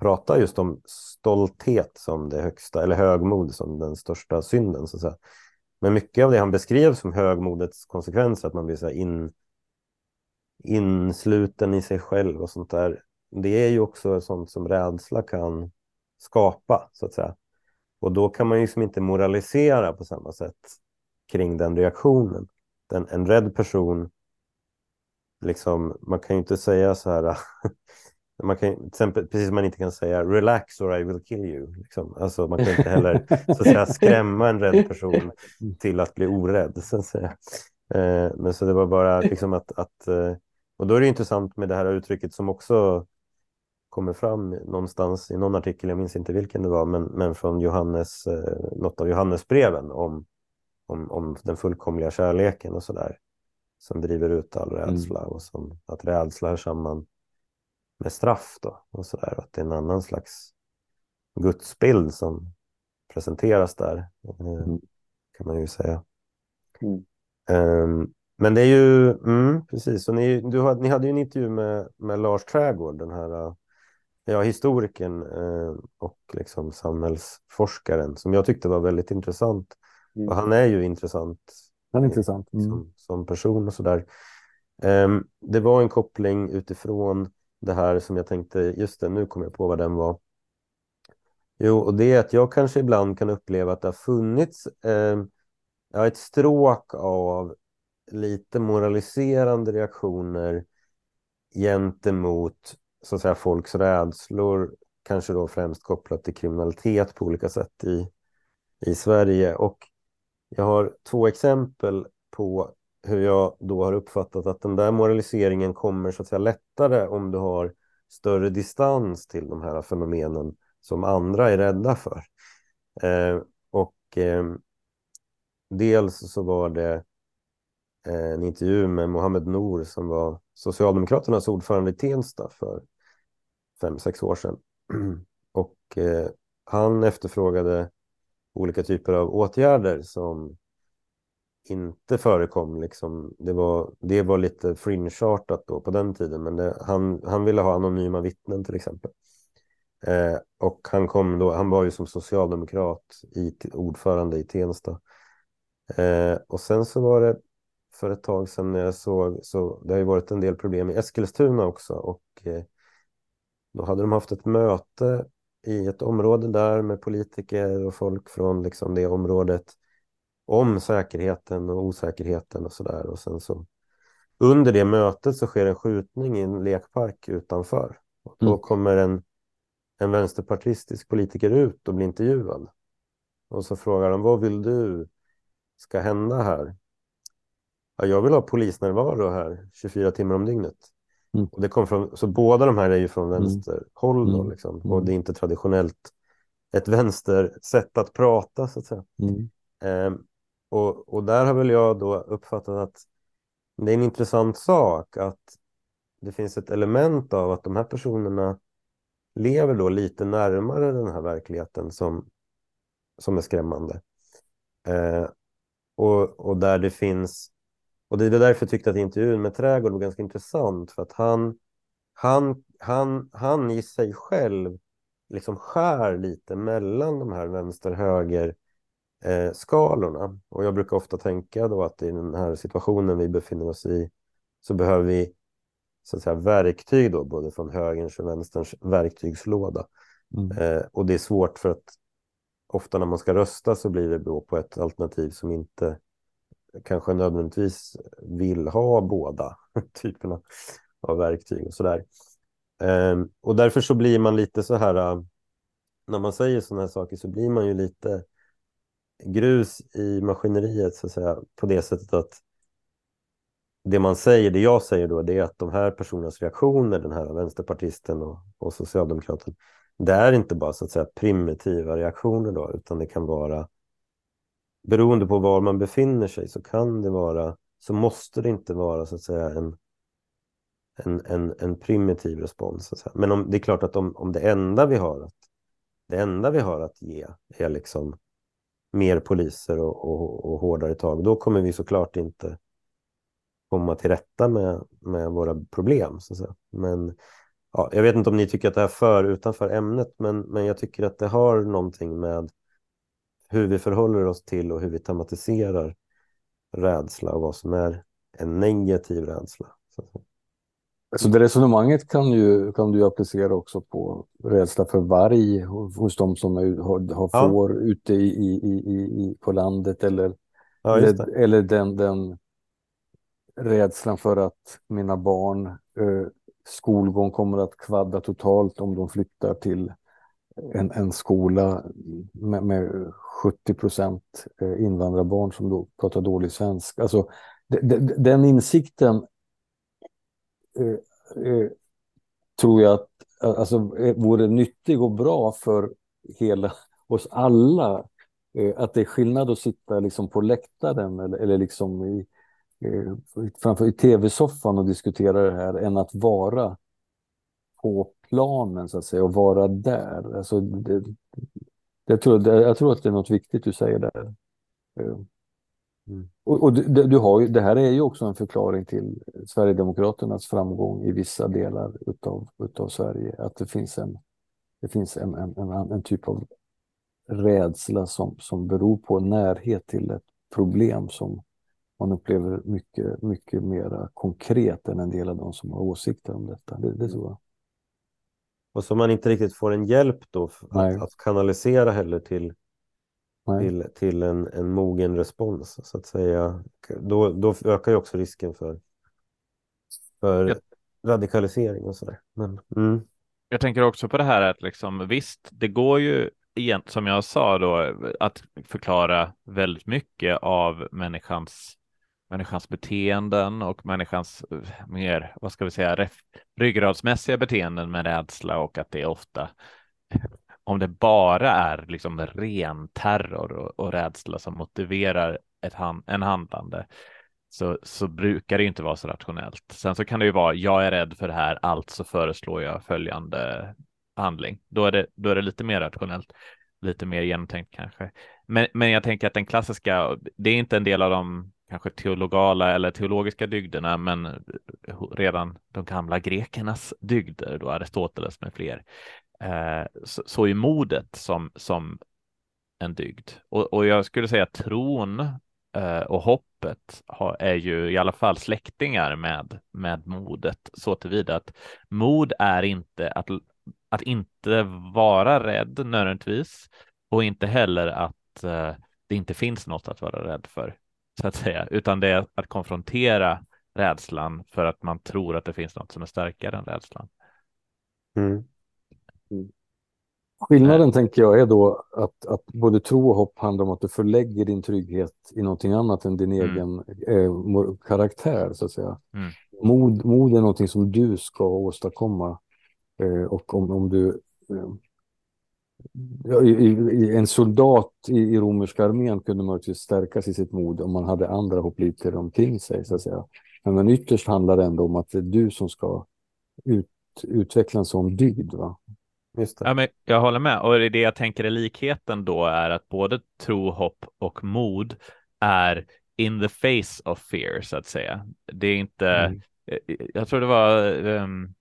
prata just om stolthet som det högsta, eller högmod som den största synden. Så att säga. Men mycket av det han beskrev som högmodets konsekvenser, att man blir så in, insluten i sig själv och sånt där, det är ju också sånt som rädsla kan skapa, så att säga. Och då kan man ju liksom inte moralisera på samma sätt kring den reaktionen. Den, en rädd person, liksom, man kan ju inte säga så här, man kan, till exempel, precis som man inte kan säga relax or I will kill you. Liksom. Alltså, man kan inte heller så att säga, skrämma en rädd person till att bli orädd. Så att säga. Eh, men så det var bara liksom att, att eh, och då är det intressant med det här uttrycket som också kommer fram någonstans i någon artikel, jag minns inte vilken det var, men, men från Johannes, eh, något av Johannesbreven om, om, om den fullkomliga kärleken och sådär. Som driver ut all mm. rädsla mm. och som att rädsla hör samman med straff då och sådär. Att det är en annan slags gudsbild som presenteras där, eh, mm. kan man ju säga. Mm. Um, men det är ju, mm, precis, så ni, du, ni hade ju en intervju med, med Lars Trägård, den här ja, historikern eh, och liksom samhällsforskaren som jag tyckte var väldigt intressant. Mm. Och han är ju intressant. Han är intressant. Mm. Som, som, person och sådär. Eh, det var en koppling utifrån det här som jag tänkte, just det, nu kommer jag på vad den var. Jo, och det är att jag kanske ibland kan uppleva att det har funnits eh, ja, ett stråk av lite moraliserande reaktioner gentemot så att säga, folks rädslor, kanske då främst kopplat till kriminalitet på olika sätt i, i Sverige. Och jag har två exempel på hur jag då har uppfattat att den där moraliseringen kommer så att säga lättare om du har större distans till de här fenomenen som andra är rädda för. Eh, och eh, dels så var det eh, en intervju med Mohammed Nour som var Socialdemokraternas ordförande i Tensta för fem, sex år sedan. och eh, han efterfrågade olika typer av åtgärder som inte förekom. Liksom. Det, var, det var lite fringeartat då på den tiden, men det, han, han ville ha anonyma vittnen till exempel. Eh, och han, kom då, han var ju som socialdemokrat i, ordförande i Tensta. Eh, och sen så var det för ett tag sedan när jag såg, så det har ju varit en del problem i Eskilstuna också och eh, då hade de haft ett möte i ett område där med politiker och folk från liksom det området om säkerheten och osäkerheten och sådär. Och sen så under det mötet så sker en skjutning i en lekpark utanför. Och då mm. kommer en, en vänsterpartistisk politiker ut och blir intervjuad. Och så frågar de, vad vill du ska hända här? Ja, jag vill ha polisnärvaro här 24 timmar om dygnet. Mm. Och det kom från, så båda de här är ju från mm. vänsterhåll då, mm. liksom. och mm. det är inte traditionellt ett vänstersätt att prata så att säga. Um, och, och där har väl jag då uppfattat att det är en intressant sak att det finns ett element av att de här personerna lever då lite närmare den här verkligheten som, som är skrämmande. Eh, och, och där det finns, och det är därför jag tyckte att intervjun med Trädgård var ganska intressant för att han, han, han, han i sig själv liksom skär lite mellan de här vänster-höger eh, skalorna. Och jag brukar ofta tänka då att i den här situationen vi befinner oss i så behöver vi så att säga, verktyg då, både från högerns och vänsterns verktygslåda. Mm. Eh, och det är svårt för att ofta när man ska rösta så blir det då på ett alternativ som inte kanske nödvändigtvis vill ha båda typerna av verktyg och sådär. Ehm, och därför så blir man lite så här, äh, när man säger sådana här saker så blir man ju lite grus i maskineriet så att säga på det sättet att det man säger, det jag säger då, det är att de här personernas reaktioner, den här vänsterpartisten och, och socialdemokraten, det är inte bara så att säga primitiva reaktioner då, utan det kan vara beroende på var man befinner sig så kan det vara, så måste det inte vara så att säga en, en, en, en primitiv respons. Så att säga. Men om, det är klart att om, om det enda vi har att det enda vi har att ge är liksom mer poliser och, och, och hårdare tag, då kommer vi såklart inte komma till rätta med, med våra problem. Så att säga. Men ja, jag vet inte om ni tycker att det här för utanför ämnet, men, men jag tycker att det har någonting med hur vi förhåller oss till och hur vi tematiserar rädsla och vad som är en negativ rädsla. Så. Så det resonemanget kan, ju, kan du applicera också på rädsla för varg hos de som är, har, har ja. får ute i, i, i, i, på landet eller, ja, eller, eller, den, den rädslan för att mina barn eh, skolgång kommer att kvadda totalt om de flyttar till en, en skola med, med 70 procent eh, invandrarbarn som då pratar dålig svenska. Alltså, den insikten Eh, eh, tror jag att eh, alltså, eh, vore nyttig och bra för hela oss alla. att det är skillnad att sitta liksom på läktaren eller, eller liksom i, framför i tv-soffan och diskutera det här än att vara på planen så att säga och vara där. Alltså, det, det, tror, det, jag tror att det är något viktigt du säger där. Mm. Och, och du, du, har ju, det här är ju också en förklaring till Sverigedemokraternas framgång i vissa delar utav, utav Sverige. Att det finns en, det finns en, en, en, en typ av rädsla som, som beror på närhet till ett problem som man upplever mycket, mycket mer konkret än en del av de som har åsikter om detta. Det, det tror jag. Och som man inte riktigt får en hjälp då att, att kanalisera heller till till, till en, en mogen respons så att säga. Då, då ökar ju också risken för, för jag, radikalisering och sådär. Men, mm. Jag tänker också på det här att liksom visst, det går ju igen, som jag sa då, att förklara väldigt mycket av människans människans beteenden och människans eh, mer, vad ska vi säga, ryggradsmässiga beteenden med rädsla och att det är ofta om det bara är liksom ren terror och, och rädsla som motiverar ett han, en handlande så, så brukar det inte vara så rationellt. Sen så kan det ju vara, jag är rädd för det här, alltså föreslår jag följande handling. Då är det, då är det lite mer rationellt, lite mer genomtänkt kanske. Men, men jag tänker att den klassiska, det är inte en del av de kanske teologala eller teologiska dygderna, men redan de gamla grekernas dygder, då Aristoteles med fler, eh, så, så är modet som, som en dygd. Och, och jag skulle säga att tron eh, och hoppet har, är ju i alla fall släktingar med, med modet så tillvida att mod är inte att, att inte vara rädd nödvändigtvis och inte heller att eh, det inte finns något att vara rädd för så att säga, utan det är att konfrontera rädslan för att man tror att det finns något som är starkare än rädslan. Mm. Skillnaden äh. tänker jag är då att, att både tro och hopp handlar om att du förlägger din trygghet i någonting annat än din mm. egen eh, karaktär så att säga. Mm. Mod, mod är någonting som du ska åstadkomma eh, och om, om du eh, i, i, en soldat i, i romerska armén kunde möjligtvis stärkas i sitt mod om man hade andra hopliter omkring sig så att säga. Men, men ytterst handlar det ändå om att det är du som ska ut, utveckla en sån dygd. Va? Just det. Ja, men jag håller med och det jag tänker är likheten då är att både tro, hopp och mod är in the face of fear så att säga. Det är inte, mm. jag tror det var um,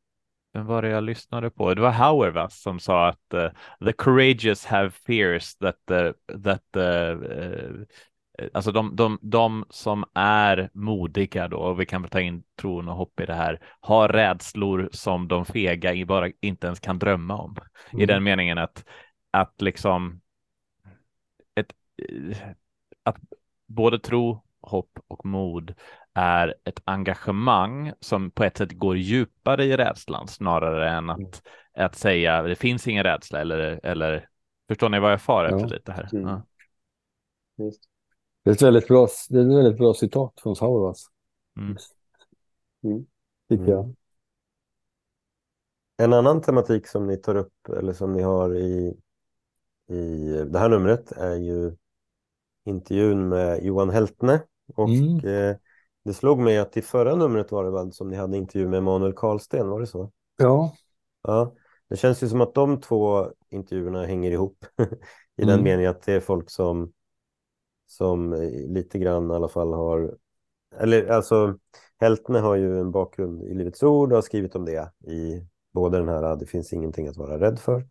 vem var det jag lyssnade på? Det var Hauerwas som sa att uh, the courageous have fears that the, that the, uh, alltså de, de, de som är modiga då, och vi kan väl ta in tron och hopp i det här, har rädslor som de fega bara inte ens kan drömma om. Mm. I den meningen att, att liksom ett, att både tro, hopp och mod är ett engagemang som på ett sätt går djupare i rädslan snarare än att, mm. att säga det finns ingen rädsla eller, eller förstår ni vad jag far efter ja. lite här? Mm. Ja. Det är ett väldigt bra, det är ett väldigt bra citat från Sauras. Mm. Mm. Tycker jag. En annan tematik som ni tar upp eller som ni har i, i det här numret är ju intervjun med Johan Heltne och mm. eh, det slog mig att i förra numret var det väl som ni hade intervju med Emanuel Karlsten, var det så? Ja. Ja, det känns ju som att de två intervjuerna hänger ihop i mm. den meningen att det är folk som som lite grann i alla fall har eller alltså Heltne har ju en bakgrund i Livets Ord och har skrivit om det i både den här Det finns ingenting att vara rädd för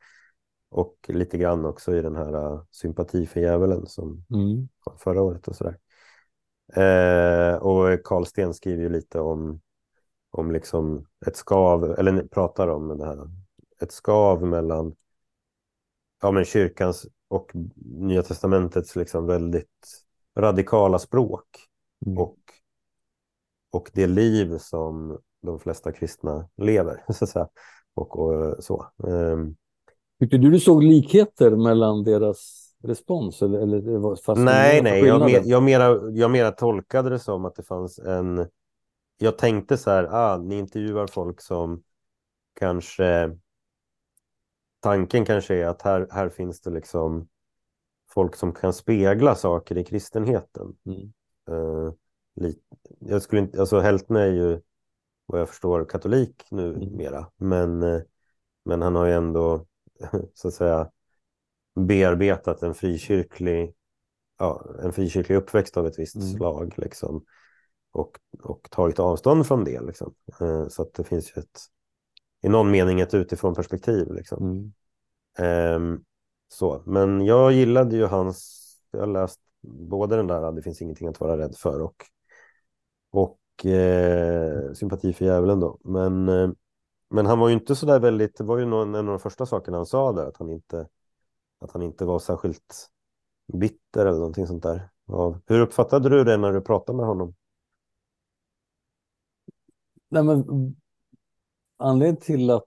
och lite grann också i den här Sympati för djävulen som mm. förra året och sådär. Eh, och Karl Sten skriver ju lite om, om liksom ett skav, eller pratar om det här, ett skav mellan ja, men kyrkans och Nya Testamentets liksom väldigt radikala språk mm. och, och det liv som de flesta kristna lever. Så att säga. Och, och så. Um, Tyckte du du såg likheter mellan deras respons? Eller, eller fast nej, nej, jag, mer, jag, mera, jag mera tolkade det som att det fanns en... Jag tänkte så här, ah, ni intervjuar folk som kanske... Tanken kanske är att här, här finns det liksom folk som kan spegla saker i kristenheten. Mm. Uh, jag skulle inte, alltså Heltne är ju vad jag förstår katolik nu mm. mera, men, uh, men han har ju ändå så att säga bearbetat en frikyrklig, ja, en frikyrklig uppväxt av ett visst mm. slag liksom, och, och tagit avstånd från det. Liksom. Uh, så att det finns ju ett, i någon mening ett utifrån perspektiv. Liksom. Mm. Um, så. Men jag gillade ju hans, jag har läst både den där Det finns ingenting att vara rädd för och, och eh, Sympati för djävulen då. Men, eh, men han var ju inte så där väldigt, det var ju någon, en av de första sakerna han sa där, att han inte att han inte var särskilt bitter eller någonting sånt där. Ja. Hur uppfattade du det när du pratade med honom? Nej, men, anledningen till att,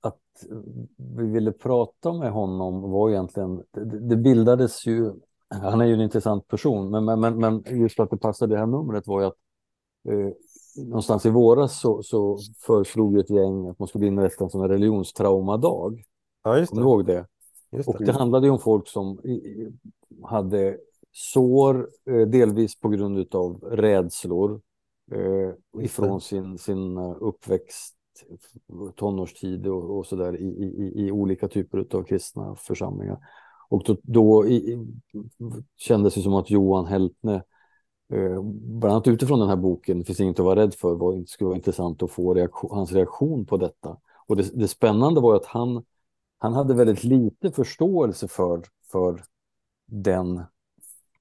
att vi ville prata med honom var egentligen, det, det bildades ju, han är ju en intressant person, men, men, men just att det passade det här numret var ju att eh, någonstans i våras så, så föreslog ett gäng att man skulle inrätta en sån här religionstraumadag. Ja, just det. Kommer ihåg det? Just och det handlade ju om folk som hade sår, eh, delvis på grund av rädslor eh, ifrån sin, sin eh, uppväxt tonårstid och, och sådär i, i, i olika typer av kristna församlingar. Och då, då i, kändes det som att Johan Heltne, eh, bland annat utifrån den här boken, finns inget att vara rädd för, var, skulle vara intressant att få reaktion, hans reaktion på detta. Och det, det spännande var att han, han hade väldigt lite förståelse för, för den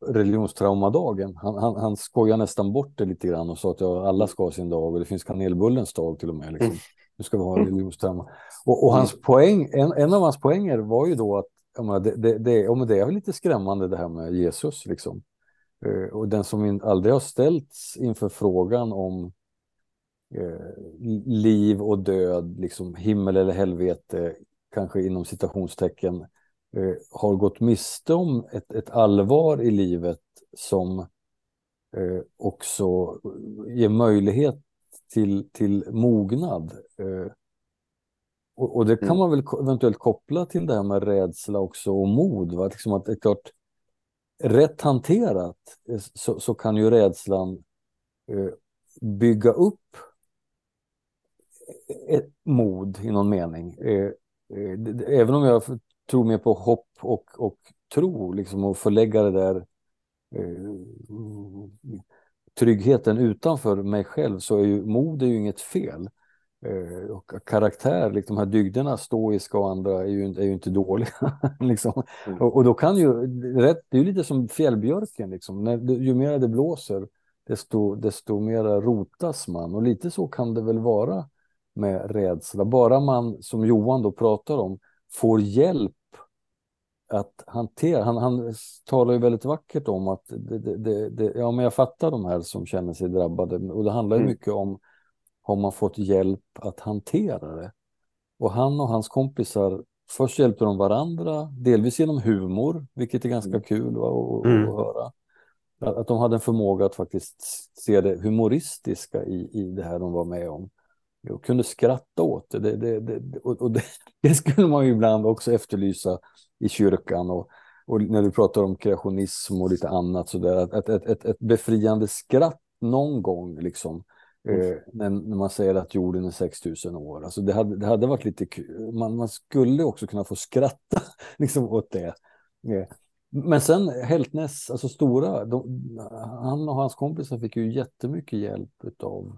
religionstraumadagen. Han, han, han skojar nästan bort det lite grann och sa att ja, alla ska ha sin dag och det finns kanelbullens dag till och med. Liksom. Nu ska vi ha religionstrauma. Och, och hans poäng, en, en av hans poänger var ju då att menar, det, det, det, det är lite skrämmande det här med Jesus. Liksom. Uh, och den som aldrig har ställts inför frågan om uh, liv och död, liksom himmel eller helvete, kanske inom citationstecken, uh, har gått miste om ett, ett allvar i livet som också ger möjlighet till, till mognad. Och, och, det kan mm. man väl eventuellt koppla till det här med rädsla också och mod. Va? Liksom att det är klart, rätt hanterat eh, så, så kan ju rädslan eh, bygga upp ett mod i någon mening. Eh, även om jag tror mer på hopp och, och tro, liksom och förlägga det där eh, tryggheten utanför mig själv så är ju mod är ju inget fel. Eh, och karaktär, liksom de här dygderna, stoiska och andra, är ju, är ju inte dåliga. liksom. Mm. och, och, då kan ju, rätt, det är ju lite som fjällbjörken, liksom. När, ju mer det blåser, desto, desto mer rotas man. Och lite så kan det väl vara med rädsla. Bara man, som Johan då pratar om, får hjälp att hantera. Han, han talar ju väldigt vackert om att det, det, det, ja, men jag fattar de här som känner sig drabbade. Och det handlar ju mm. mycket om har man fått hjälp att hantera det. Och han och hans kompisar, först hjälpte de varandra, delvis genom humor, vilket är ganska mm. kul va, att, mm. att höra. Att de hade en förmåga att faktiskt se det humoristiska i, i det här de var med om. Och kunde skratta åt det. det, det, och det, skulle man ju ibland också efterlysa i kyrkan. Och, och när du pratar om kreationism och lite annat sådär, att ett, ett, ett, ett befriande skratt någon gång liksom Eh, när, när, man säger att jorden är 6000 år. Alltså det, hade, det hade varit lite kul. Man, man skulle också kunna få skratta liksom, åt det. Eh. Men sen Heltnäs, alltså stora, de, han och hans kompisar fick ju jättemycket hjälp av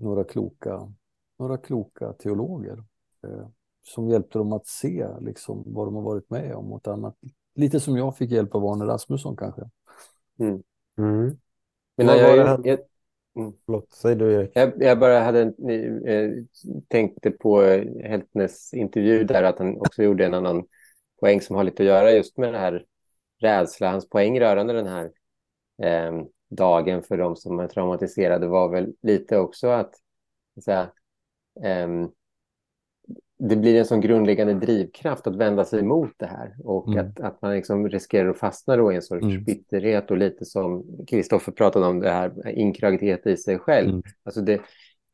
några kloka, några kloka teologer eh, som hjälpte dem att se liksom, vad de har varit med om och annat. Lite som jag fick hjälp av Arne Rasmusson kanske. Mm. Mm. Men jag, jag, jag, Mm. Förlåt, säg du Erik. Jag, jag bara hade eh, tänkte på Heltnes intervju där att han också gjorde en annan poäng som har lite att göra just med det här rädsla. Hans poäng rörande den här eh, dagen för de som är traumatiserade var väl lite också att säga, eh, det blir en sån grundläggande drivkraft att vända sig emot det här och mm. att, att man liksom riskerar att fastna då i en sorts mm. bitterhet och lite som Kristoffer pratade om det här inkrökthet i sig själv. Mm. Alltså det,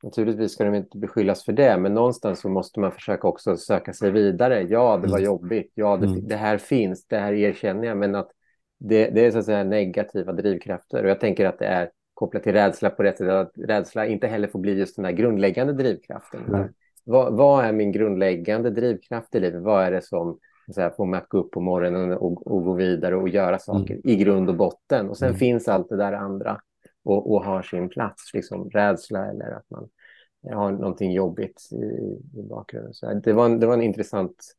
naturligtvis ska de inte beskyllas för det, men någonstans så måste man försöka också söka sig vidare. Ja, det var mm. jobbigt. Ja, det, mm. det, här finns. Det här erkänner jag, men att det, det är så att säga negativa drivkrafter och jag tänker att det är kopplat till rädsla på det sättet att rädsla inte heller får bli just den här grundläggande drivkraften. Vad, vad, är min grundläggande drivkraft i livet? Vad är det som så här, får mig att gå upp på morgonen och, och gå vidare och göra saker mm. i grund och botten? Och sen mm. finns allt det där andra och, och har sin plats, liksom rädsla eller att man har någonting jobbigt i, i bakgrunden. Så det, var en, det var en intressant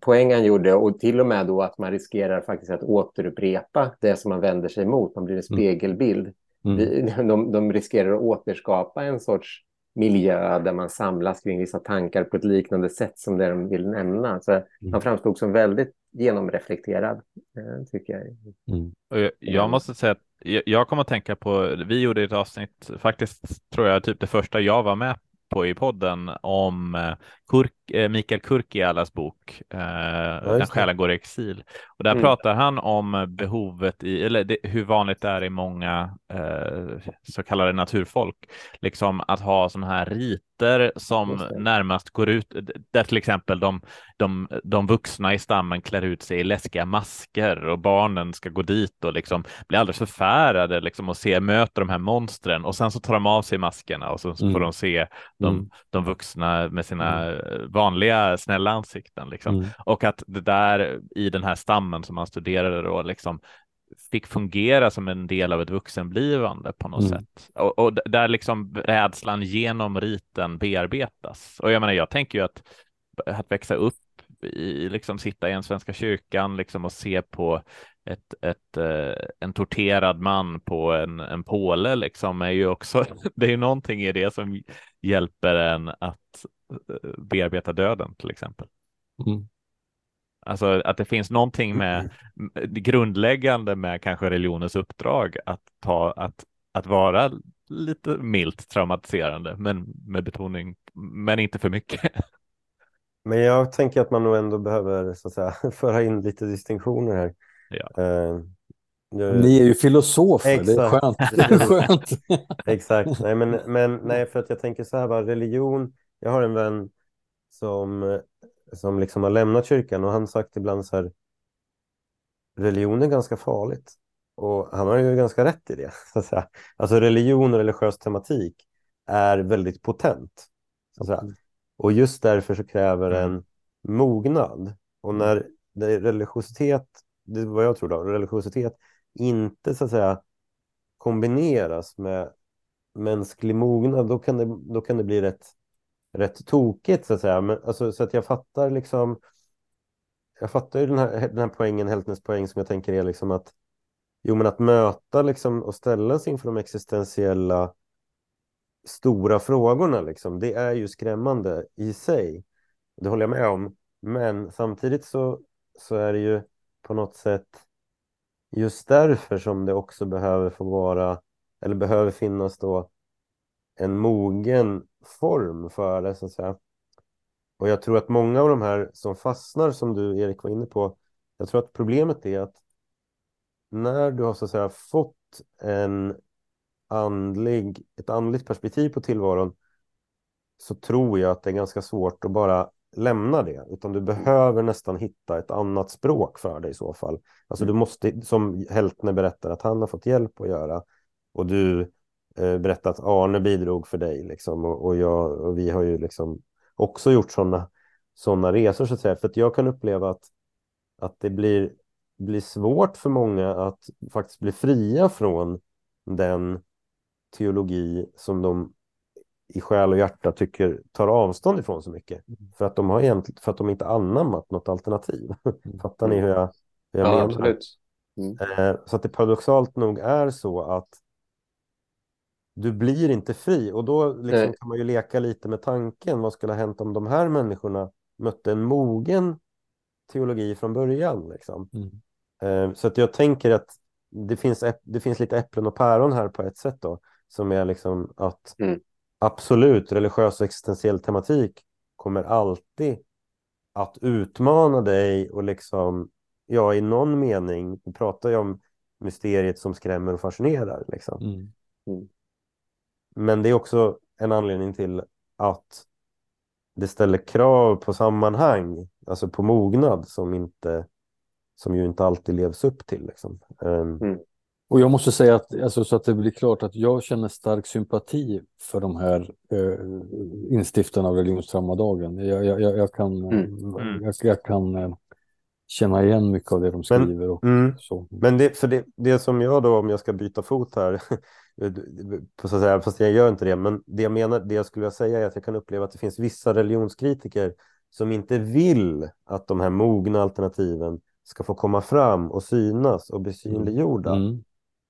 poäng han gjorde och till och med då att man riskerar faktiskt att återupprepa det som man vänder sig mot. Man blir en mm. spegelbild. Mm. De, de riskerar att återskapa en sorts miljö där man samlas kring vissa tankar på ett liknande sätt som det de vill nämna. Så mm. Han framstod som väldigt genomreflekterad, eh, tycker jag. Mm. Jag, jag, måste säga att jag, jag kommer att tänka på, vi gjorde ett avsnitt, faktiskt tror jag typ det första jag var med på i podden om eh, eh, Mikael Kurkialas bok eh, ja, När själen går i exil. Och där mm. pratar han om behovet i, eller det, hur vanligt det är i många eh, så kallade naturfolk, liksom att ha sådana här riter som närmast går ut, där till exempel de, de, de vuxna i stammen klär ut sig i läskiga masker och barnen ska gå dit och liksom bli alldeles förfärade liksom och se, möta de här monstren och sen så tar de av sig maskerna och så, så mm. får de se de, mm. de vuxna med sina mm. Vanliga snälla ansikten liksom. Mm. Och att det där i den här stammen som man studerade då liksom fick fungera som en del av ett vuxenblivande på något mm. sätt. Och, och, där liksom rädslan genom riten bearbetas. Och jag menar, jag tänker ju att, att växa upp i, liksom sitta i en svenska kyrkan liksom och se på ett, ett, eh, en torterad man på en, en påle liksom är ju också, det är ju någonting i det som hjälper en att bearbeta döden till exempel. Mm. Alltså att det finns någonting med grundläggande med kanske religionens uppdrag att ta, att, att vara lite milt traumatiserande, men med betoning, men inte för mycket. Men jag tänker att man nog ändå behöver så att säga, föra in lite distinktioner här. Ja. Uh, Ni är ju filosofer, Exakt. det är skönt. Det är skönt. Exakt, nej, men, men nej, för att jag tänker så här, bara, religion, jag har en vän som, som liksom har lämnat kyrkan och han sagt ibland så här, religion är ganska farligt. Och han har ju ganska rätt i det. Så att säga. Alltså religion och religiös tematik är väldigt potent. Så att säga. Mm. Och just därför så kräver mm. en mognad. Och när religiositet, det är vad jag tror då, religiositet inte så att säga kombineras med mänsklig mognad, då kan det, då kan det bli rätt, rätt tokigt så att säga. Men, alltså, så att jag fattar liksom, jag fattar ju den här, den här poängen, Heltnes poäng som jag tänker är liksom att Jo, men att möta liksom och ställa sig inför de existentiella stora frågorna, liksom, det är ju skrämmande i sig. Det håller jag med om. Men samtidigt så, så är det ju på något sätt just därför som det också behöver få vara, eller behöver finnas då en mogen form för det, så att säga. Och jag tror att många av de här som fastnar, som du Erik var inne på, jag tror att problemet är att när du har så att säga fått en andlig, ett andligt perspektiv på tillvaron så tror jag att det är ganska svårt att bara lämna det, utan du behöver nästan hitta ett annat språk för det i så fall. Alltså du mm. måste, som Heltne berättar att han har fått hjälp att göra och du eh, berättar att Arne bidrog för dig liksom och, och jag och vi har ju liksom också gjort sådana såna resor så att säga, för att jag kan uppleva att, att det blir, blir svårt för många att faktiskt bli fria från den teologi som de i själ och hjärta tycker tar avstånd ifrån så mycket. Mm. För att de har egentligen, för att de inte anammat något alternativ. Mm. Fattar ni hur jag, hur jag ja, menar? Absolut. Mm. Eh, så att det paradoxalt nog är så att du blir inte fri och då liksom kan man ju leka lite med tanken. Vad skulle ha hänt om de här människorna mötte en mogen teologi från början? Liksom? Mm. Eh, så att jag tänker att det finns, det finns lite äpplen och päron här på ett sätt då som är liksom att mm. absolut religiös och existentiell tematik kommer alltid att utmana dig och liksom, ja i någon mening, vi pratar ju om mysteriet som skrämmer och fascinerar liksom. Mm. Men det är också en anledning till att det ställer krav på sammanhang, alltså på mognad som inte som ju inte alltid levs upp till. Liksom. Um, mm. Och jag måste säga att, alltså, så att det blir klart att jag känner stark sympati för de här eh, instiftarna av religionstraumadagen. Jag, jag, jag, kan, mm. mm. jag, jag, kan eh, känna igen mycket av det de skriver. Men, och, mm. så. men det, för det, det som jag då, om jag ska byta fot här, så att säga, fast jag gör inte det, men det jag menar, det jag skulle vilja säga är att jag kan uppleva att det finns vissa religionskritiker som inte vill att de här mogna alternativen ska få komma fram och synas och bli synliggjorda. Mm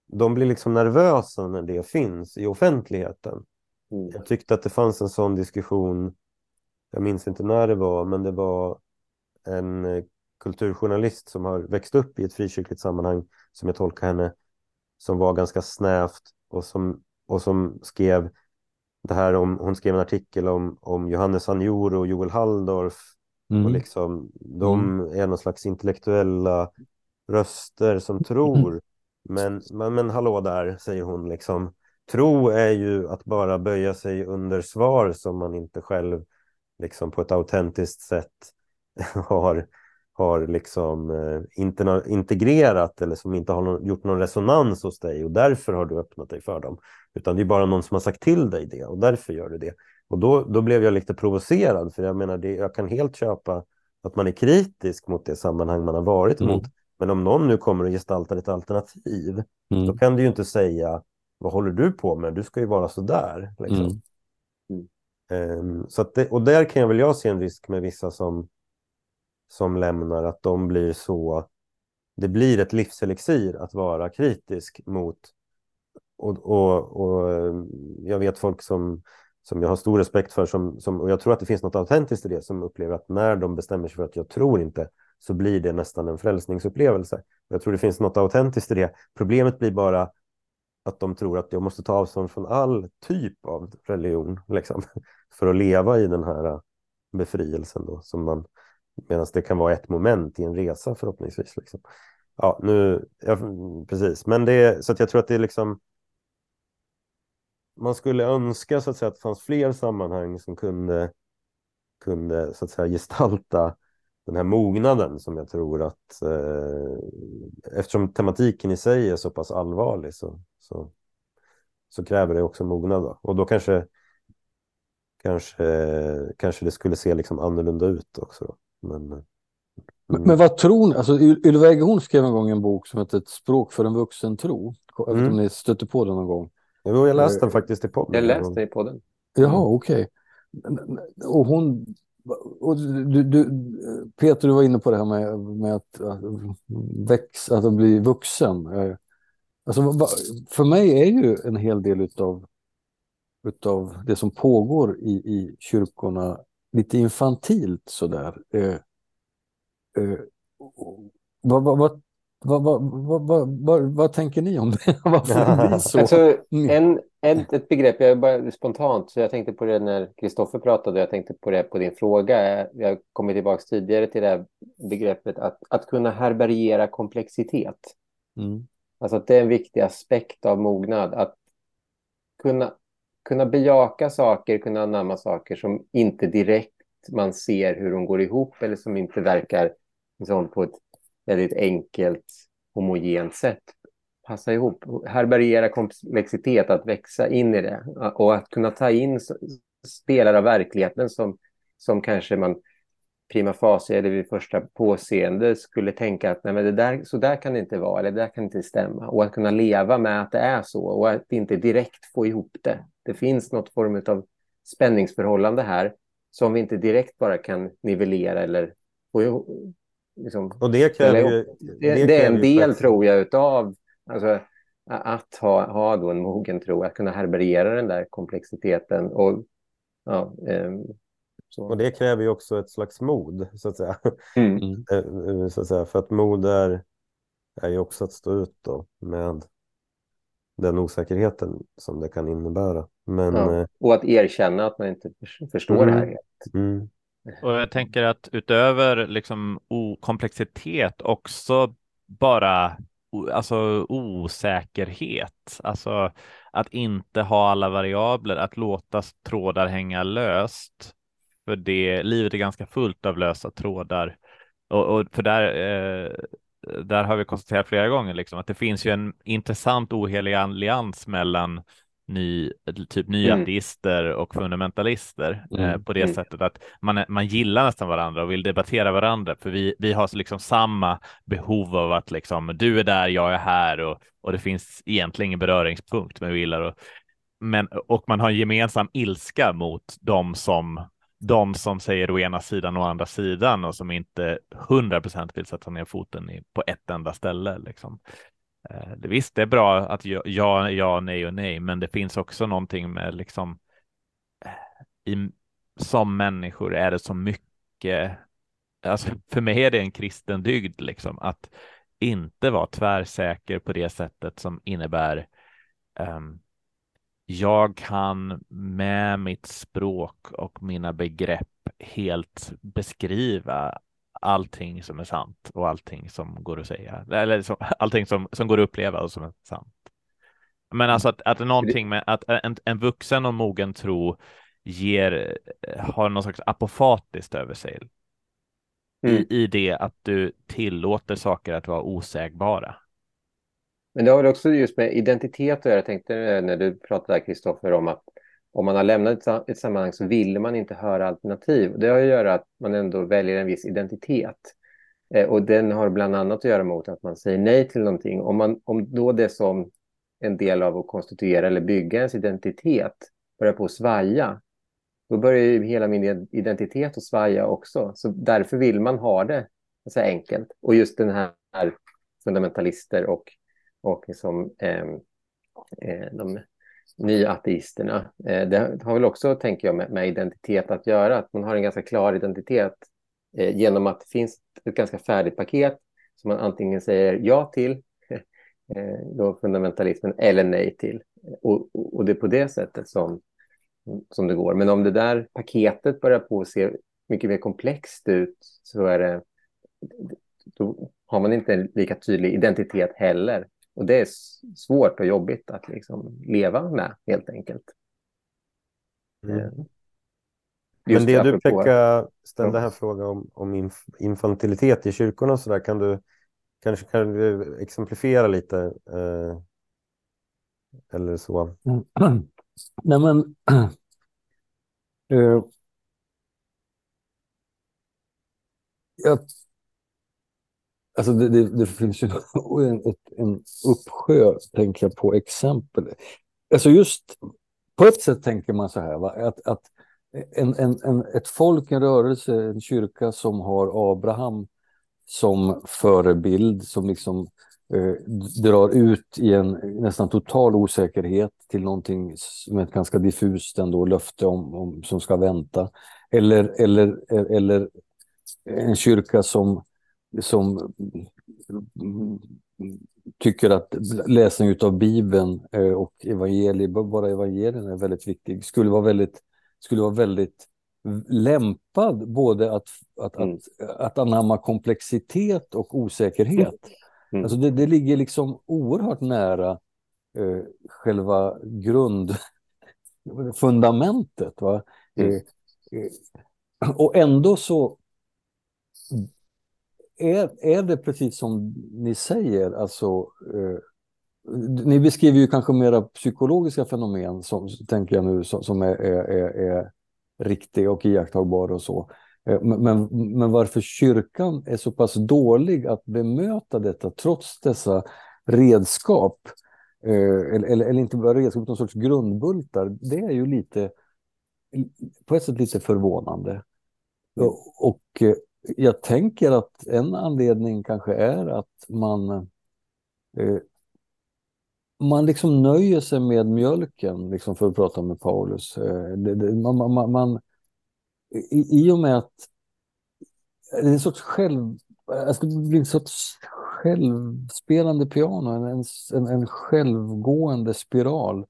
de blir liksom nervösa när det finns i offentligheten. Mm. Jag tyckte att det fanns en sån diskussion, jag minns inte när det var, men det var en kulturjournalist som har växt upp i ett frikyrkligt sammanhang, som jag tolkar henne, som var ganska snävt och som, och som skrev det här om, hon skrev en artikel om, om Johannes Anjor och Joel Halldorf. Mm. och liksom de mm. är någon slags intellektuella röster som tror. Men, men, men hallå där, säger hon liksom. Tro är ju att bara böja sig under svar som man inte själv liksom på ett autentiskt sätt har, har liksom eh, integrerat eller som inte har någon, gjort någon resonans hos dig och därför har du öppnat dig för dem. Utan det är bara någon som har sagt till dig det och därför gör du det. Och då, då blev jag lite provocerad för jag menar, det, jag kan helt köpa att man är kritisk mot det sammanhang man har varit mm. mot. Men om någon nu kommer och gestaltar ett alternativ, mm. då kan du ju inte säga vad håller du på med? Du ska ju vara så där. Liksom. Mm. Um, så det, och där kan jag väl jag se en risk med vissa som, som lämnar, att de blir så... Det blir ett livselixir att vara kritisk mot... Och, och, och jag vet folk som, som jag har stor respekt för, som, som, och jag tror att det finns något autentiskt i det, som upplever att när de bestämmer sig för att jag tror inte, så blir det nästan en frälsningsupplevelse. Jag tror det finns något autentiskt i det. Problemet blir bara att de tror att jag måste ta avstånd från all typ av religion liksom, för att leva i den här befrielsen då, som man medan det kan vara ett moment i en resa förhoppningsvis. Liksom. Ja, nu, ja, precis, men det så att jag tror att det är liksom man skulle önska så att säga att det fanns fler sammanhang som kunde kunde så att säga gestalta den här mognaden som jag tror att eh, eftersom tematiken i sig är så pass allvarlig så, så, så kräver det också mognad. Då. Och då kanske, kanske, kanske det skulle se liksom annorlunda ut också. Då. Men, men, men, vad tror ni? Alltså, Ylva Eggehorn skrev en gång en bok som heter Ett språk för en vuxen tro. Jag vet inte mm. om ni stötte på den någon gång. Jo, jag läste den faktiskt i podden. Jag läste i podden. Jaha, okej. Okay. Och hon och du, du, Peter, du var inne på det här med, med att, att växa, att bli vuxen. Eh, alltså, för mig är ju en hel del utav, utav det som pågår i, i kyrkorna lite infantilt sådär. Eh, eh, vad, vad, vad, vad, vad, vad, vad, vad, tänker ni om det? Varför det blir så? Alltså, en, ett, ett begrepp, jag är bara spontant, så jag tänkte på det när Kristoffer pratade, jag tänkte på det på din fråga. Jag har kommit tillbaka tidigare till det här begreppet att, att kunna härbärgera komplexitet. Mm. Alltså att det är en viktig aspekt av mognad, att kunna, kunna bejaka saker, kunna anamma saker som inte direkt man ser hur de går ihop eller som inte verkar liksom, på ett väldigt enkelt homogent sätt. Passa ihop, härbärgera komplexitet, att växa in i det. Och att kunna ta in delar av verkligheten som, som kanske man prima facie eller vid första påseende skulle tänka att nej, men det där, så där kan det inte vara eller det där kan inte stämma och att kunna leva med att det är så och att inte direkt få ihop det. Det finns något form av spänningsförhållande här som vi inte direkt bara kan nivellera eller få ihop. Liksom, och det kräver ju... Det, det, det är en del, tror jag, utav Alltså, att ha, ha då en mogen tro, att kunna härbärgera den där komplexiteten. Och, ja, eh, och det kräver ju också ett slags mod, så att säga. Mm. Eh, eh, så att säga. För att mod är, är ju också att stå ut då med den osäkerheten som det kan innebära. Men, ja. Eh, och att erkänna att man inte förstår mm. det här helt. Mm. Och jag tänker att utöver liksom komplexitet också bara alltså osäkerhet, alltså att inte ha alla variabler, att låta trådar hänga löst. För det, livet är ganska fullt av lösa trådar. Och, och för där, eh, där har vi konstaterat flera gånger liksom, att det finns ju en intressant ohelig allians mellan ny, typ nya mm. och fundamentalister mm. eh, på det mm. sättet att man, man gillar nästan varandra och vill debattera varandra för vi, vi har liksom samma behov av att liksom du är där, jag är här och, och det finns egentligen ingen beröringspunkt men vi gillar och, men, och man har en gemensam ilska mot de som de som säger å ena sidan och andra sidan och som inte hundra procent vill sätta ner foten i, på ett enda ställe. Liksom. Eh, visst, det är bra att ja, ja, nej och nej, men det finns också någonting med liksom eh, i, som människor är det så mycket. Alltså för mig är det en kristen dygd liksom att inte vara tvärsäker på det sättet som innebär um, jag kan med mitt språk och mina begrepp helt beskriva allting som är sant och allting som går att säga, eller som, allting som, som går att uppleva och som är sant. Men alltså att, att någonting med att en, en vuxen och mogen tro ger, har någon slags apofatiskt över sig. Mm. I, I det att du tillåter saker att vara osägbara. Men det har väl också just med identitet att göra. Jag tänkte eh, när du pratade Kristoffer om att om man har lämnat ett, sammanhang så vill man inte höra alternativ. Det har att göra att man ändå väljer en viss identitet. Eh, och den har bland annat att göra med att man säger nej till någonting. Om, man, om då det som en del av att konstituera eller bygga ens identitet börjar på att svaja, då börjar ju hela min identitet att svaja också. Så därför vill man ha det så enkelt. Och just den här fundamentalister och, och liksom, eh, de nya ateisterna. Eh, det har väl också, tänker jag, med, med, identitet att göra. Att man har en ganska klar identitet eh, genom att det finns ett ganska färdigt paket som man antingen säger ja till, eh, då fundamentalismen, eller nej till. Och, och, det är på det sättet som, som det går. Men om det där paketet börjar på att se mycket mer komplext ut så är det, då har man inte en lika tydlig identitet heller. Och det är svårt och jobbigt att liksom leva med helt enkelt. Mm. Eh, Men det du Pekka ställde här frågan om, om infantilitet i kyrkorna och så där, kan du kanske kan du exemplifiera lite? Eh, eller så? Mm. Nej men uh, jag Alltså det, det, det finns ju en, en uppsjö, tänker jag, på exempel. Alltså just på ett sätt tänker man så här, va? att, att en, en, en, ett folk, en rörelse, en kyrka som har Abraham som förebild, som liksom eh, drar ut i en nästan total osäkerhet till någonting som är ett ganska diffust ändå löfte om, om, som ska vänta. Eller, eller, eller en kyrka som som tycker att läsning av Bibeln eh, och evangeliet, bara evangelierna är väldigt viktig, skulle vara väldigt, skulle vara väldigt lämpad både att, att, mm. att, att anamma komplexitet och osäkerhet. Mm. Alltså det, det ligger liksom oerhört nära eh, själva grundfundamentet. Va? Mm. Eh, eh, och ändå så är, är det precis som ni säger, alltså eh, ni beskriver ju kanske mera psykologiska fenomen som, tänker jag nu, som, som är, är, är, riktiga och iakttagbara och så. Eh, men, men, varför kyrkan är så pass dålig att bemöta detta trots dessa redskap, eh, eller, eller, eller, inte bara redskap, utan någon sorts grundbultar, det är ju lite, på ett sätt lite förvånande. Mm. Och, och jag tänker att en anledning kanske är att man eh, man liksom nöjer sig med mjölken, liksom för att prata med Paulus. Eh, det, det, man, man, man, i, I och med att det är en sorts själv... Alltså det blir en sorts självspelande piano, en, en, en självgående spiral.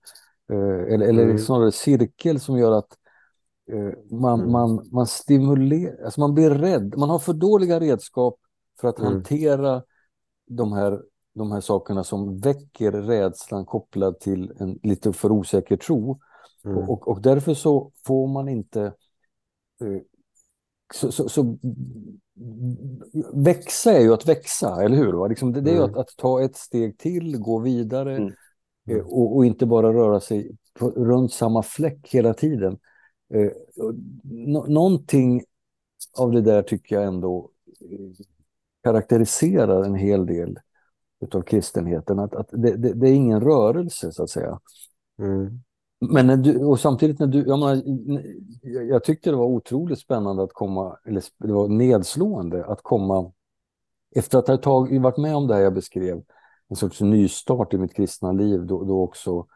Eh, eller, eller mm. snarare cirkel som gör att man, mm. man, man stimulerar, alltså man blir rädd. Man har för dåliga redskap för att mm. hantera de här, de här sakerna som väcker rädslan kopplad till en lite för osäker tro. Mm. Och, och därför så får man inte eh, så, så, så, växa är ju att växa, eller hur? Liksom det, det, är ju mm. att, att, ta ett steg till, gå vidare mm. eh, och, och, inte bara röra sig runt samma fläck hela tiden. Eh, någonting av det där tycker jag ändå eh, karaktäriserar en hel del av kristenheten. Att, att det, det, det, är ingen rörelse, så att säga. Mm. Men du, och samtidigt när du, jag, menar, jag tyckte det var otroligt spännande att komma, eller det var nedslående att komma, efter att ha tag, varit med om det här jag beskrev, en sorts nystart i mitt kristna liv, då, då också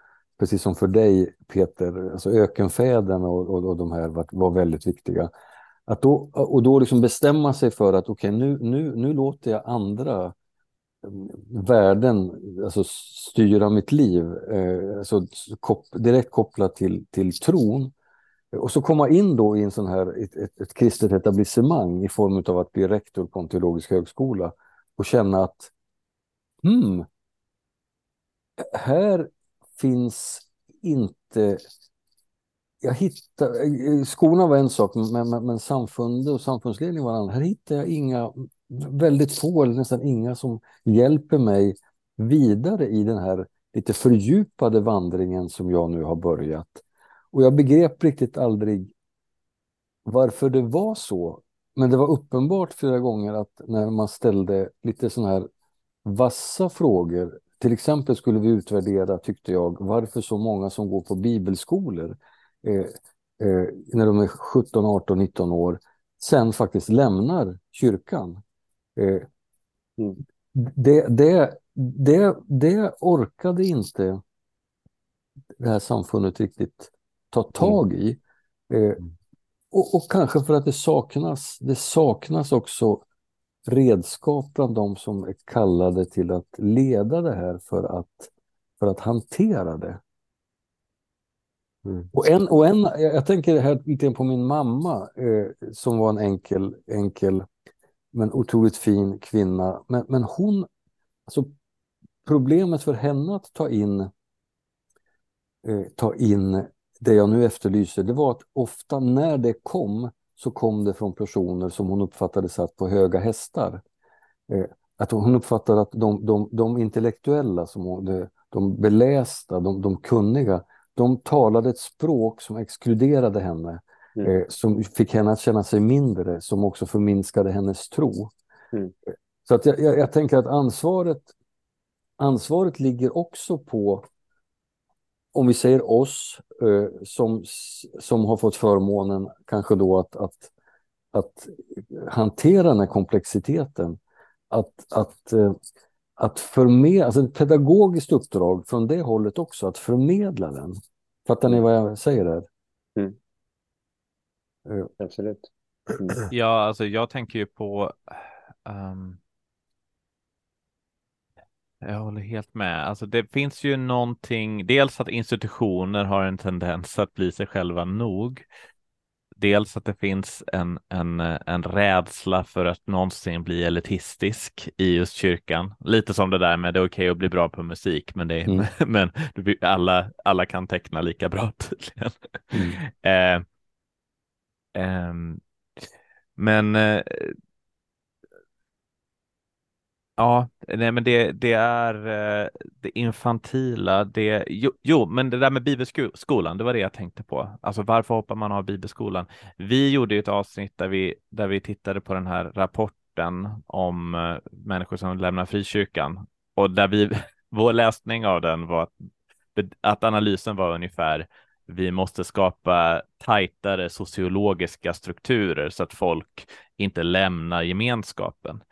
precis som för dig Peter, alltså ökenfäderna och, och, och de här var, var, väldigt viktiga. Att då, och då liksom bestämma sig för att okej, okay, nu, nu, nu låter jag andra mm, värden alltså styra mitt liv, eh, alltså kop direkt kopplat till, till tron. Och så komma in då i en sån här, ett, ett, ett kristet etablissemang i form av att bli rektor på en teologisk högskola och känna att hmm, här finns inte jag hittar, Skorna var en sak, men, men, men samfundet och samfundsledningen var en annan. Här hittar jag inga, väldigt få eller nästan inga som hjälper mig vidare i den här lite fördjupade vandringen som jag nu har börjat. Och jag begrep riktigt aldrig varför det var så. Men det var uppenbart flera gånger att när man ställde lite sådana här vassa frågor, till exempel skulle vi utvärdera, tyckte jag, varför så många som går på bibelskolor eh, eh, när de är 17, 18, 19 år sen faktiskt lämnar kyrkan. Eh, mm. det, det, det, det orkade inte det här samfundet riktigt ta tag i. Eh, mm. och, och, kanske för att det saknas, det saknas också redskap bland de som är kallade till att leda det här för att, för att hantera det. Mm. Och en, och en, jag tänker här lite på min mamma eh, som var en enkel, enkel men otroligt fin kvinna. Men, men hon, alltså problemet för henne att ta in, eh, ta in det jag nu efterlyser, det var att ofta när det kom så kom det från personer som hon uppfattade satt på höga hästar. Eh, att hon uppfattade att de, de, de intellektuella, som hon, de, de belästa, de, de kunniga, de talade ett språk som exkluderade henne, mm. eh, som fick henne att känna sig mindre, som också förminskade hennes tro. Mm. Så att jag, jag, jag, tänker att ansvaret, ansvaret ligger också på, om vi säger oss, eh, som, som har fått förmånen kanske då att, att, att hantera den här komplexiteten, att, att eh, att förmedla, alltså ett pedagogiskt uppdrag från det hållet också, att förmedla den. Fattar ni vad jag säger där? Mm. Uh. Absolut. Mm. Ja, alltså jag tänker ju på um... Jag håller helt med. Alltså det finns ju någonting, dels att institutioner har en tendens att bli sig själva nog dels att det finns en, en, en rädsla för att någonsin bli elitistisk i just kyrkan. Lite som det där med det är okej okay att bli bra på musik, men, det, mm. men alla, alla kan teckna lika bra tydligen. Mm. eh, eh, men eh, Ja, nej men det, det är eh, det infantila, det, jo, jo, men det där med bibelskolan, det var det jag tänkte på. Alltså varför hoppar man av bibelskolan? Vi gjorde ju ett avsnitt där vi, där vi tittade på den här rapporten om eh, människor som lämnar frikyrkan och där vi, vår läsning av den var att, att analysen var ungefär vi måste skapa tajtare sociologiska strukturer så att folk inte lämnar gemenskapen.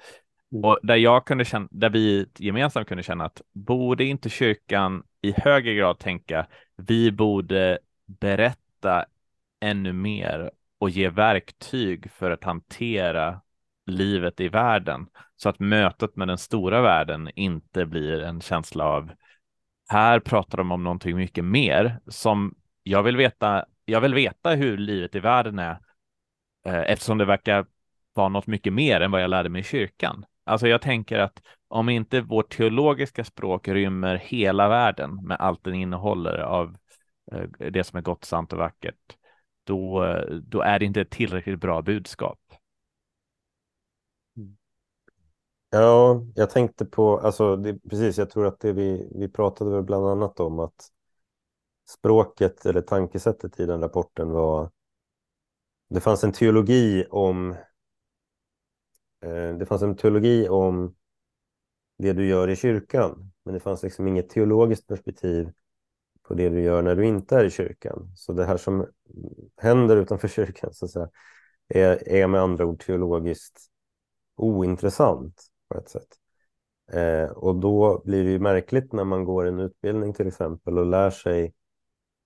Mm. Och där jag kunde känna, där vi gemensamt kunde känna att borde inte kyrkan i högre grad tänka vi borde berätta ännu mer och ge verktyg för att hantera livet i världen så att mötet med den stora världen inte blir en känsla av här pratar de om någonting mycket mer som jag vill veta. Jag vill veta hur livet i världen är eh, eftersom det verkar vara något mycket mer än vad jag lärde mig i kyrkan. Alltså jag tänker att om inte vårt teologiska språk rymmer hela världen med allt den innehåller av eh, det som är gott, sant och vackert, då, då är det inte ett tillräckligt bra budskap. Mm. Ja, jag tänkte på, alltså det, precis, jag tror att det vi, vi pratade bland annat om att språket eller tankesättet i den rapporten var, det fanns en teologi om Eh, det fanns en teologi om det du gör i kyrkan, men det fanns liksom inget teologiskt perspektiv på det du gör när du inte är i kyrkan. Så det här som händer utanför kyrkan så att säga, är, är med andra ord teologiskt ointressant på ett sätt. Eh, och då blir det ju märkligt när man går en utbildning till exempel och lär sig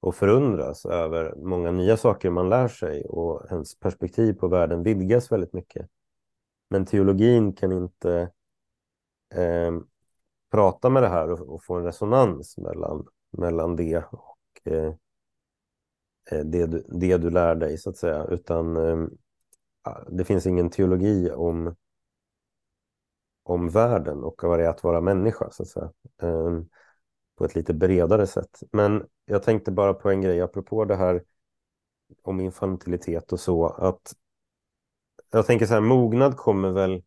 och förundras över många nya saker man lär sig och ens perspektiv på världen vidgas väldigt mycket. Men teologin kan inte eh, prata med det här och, och få en resonans mellan, mellan det och eh, eh det, du, det du lär dig så att säga. Utan eh, det finns ingen teologi om, om världen och vad det är att vara människa så att säga. Eh, på ett lite bredare sätt. Men jag tänkte bara på en grej apropå det här om infantilitet och så att jag tänker så här, mognad kommer väl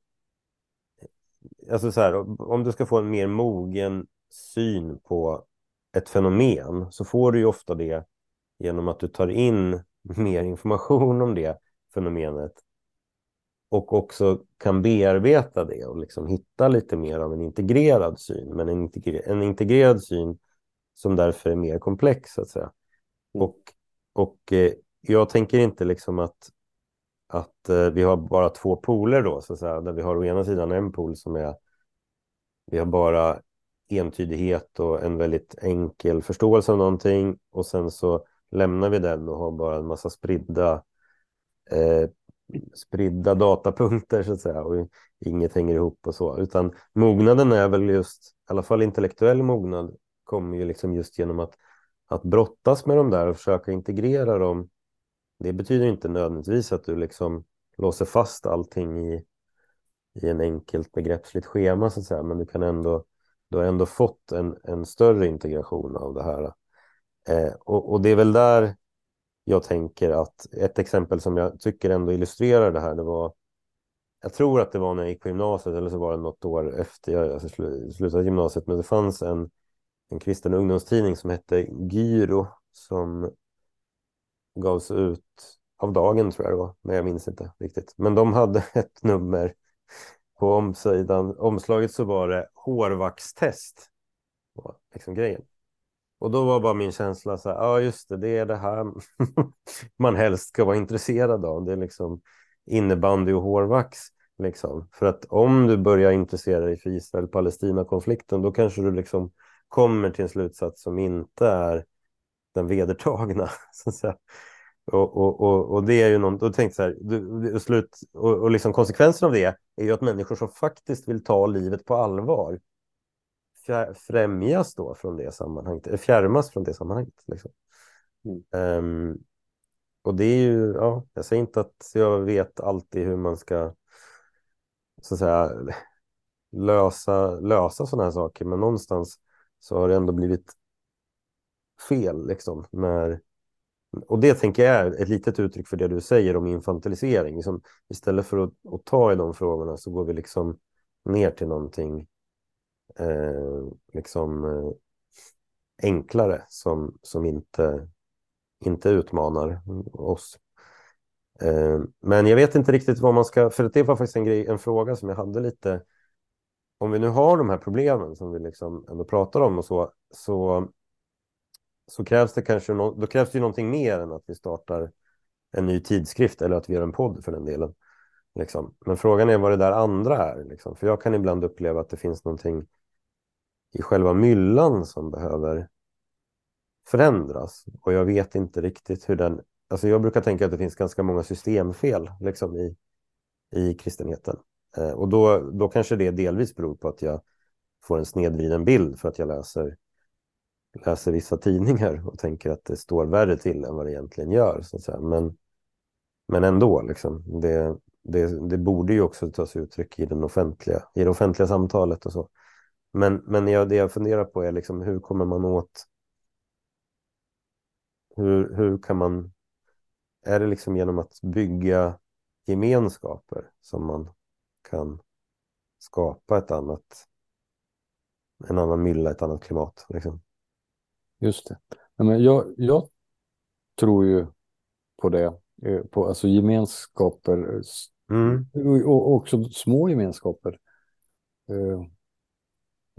alltså så här, om du ska få en mer mogen syn på ett fenomen så får du ju ofta det genom att du tar in mer information om det fenomenet och också kan bearbeta det och liksom hitta lite mer av en integrerad syn, men en, integre en integrerad syn som därför är mer komplex så att säga. Och, och eh, jag tänker inte liksom att, att eh, vi har bara två poler då, så att säga, där vi har å ena sidan en pol som är vi har bara entydighet och en väldigt enkel förståelse av någonting och sen så lämnar vi den och har bara en massa spridda eh, spridda datapunkter så att säga och inget hänger ihop och så. Utan mognaden är väl just i alla fall intellektuell mognad kommer ju liksom just genom att att brottas med de där och försöka integrera dem det betyder inte nödvändigtvis att du liksom låser fast allting i i en enkelt begreppsligt schema så att säga, men du kan ändå du har ändå fått en, en större integration av det här. Eh, och, och, det är väl där jag tänker att ett exempel som jag tycker ändå illustrerar det här, det var jag tror att det var när jag gick på gymnasiet eller så var det något år efter jag alltså, slutade gymnasiet, men det fanns en, en kristen ungdomstidning som hette Gyro som gavs ut av dagen tror jag det var, men jag minns inte riktigt. Men de hade ett nummer på omsidan, omslaget så var det hårvaxtest. Liksom grejen. Och då var bara min känsla så här, ja just det, det är det här man helst ska vara intresserad av. Det är liksom innebandy och hårvax. Liksom. För att om du börjar intressera dig för Israel-Palestina-konflikten, då kanske du liksom kommer till en slutsats som inte är den vedertagna. Så och, och, och, och, det är ju någon, då tänkte så här, du, slut, och, och liksom konsekvensen av det är ju att människor som faktiskt vill ta livet på allvar främjas då från det sammanhanget, fjärmas från det sammanhanget. Liksom. Mm. Um, och det är ju, ja, jag säger inte att jag vet alltid hur man ska så att säga, lösa, lösa sådana här saker, men någonstans så har det ändå blivit fel liksom när och det tänker jag är ett litet uttryck för det du säger om infantilisering. Liksom, istället för att, att, ta i de frågorna så går vi liksom ner till någonting eh, liksom, eh, enklare som, som inte, inte utmanar oss. Eh, men jag vet inte riktigt vad man ska... För det var faktiskt en, grej, en fråga som jag hade lite... Om vi nu har de här problemen som vi liksom ändå pratar om och så, så så krävs det kanske no då krävs det ju någonting mer än att vi startar en ny tidskrift eller att vi gör en podd för den delen. Liksom. Men frågan är vad det där andra är. Liksom. För jag kan ibland uppleva att det finns någonting i själva myllan som behöver förändras. Och jag vet inte riktigt hur den... Alltså jag brukar tänka att det finns ganska många systemfel liksom, i, i kristenheten. Eh, och då, då kanske det delvis beror på att jag får en snedvriden bild för att jag läser läser vissa tidningar och tänker att det står värre till än vad det egentligen gör. Så att säga. Men, men ändå, liksom, det, det, det borde ju också ta sig uttryck i, den offentliga, i det offentliga samtalet och så. Men, men jag, det jag funderar på är liksom, hur kommer man åt... Hur, hur kan man... Är det liksom genom att bygga gemenskaper som man kan skapa ett annat, en annan mylla, ett annat klimat? Liksom? Just det. Men jag, jag tror ju på det, eh, på alltså gemenskaper mm. och också små gemenskaper. Eh,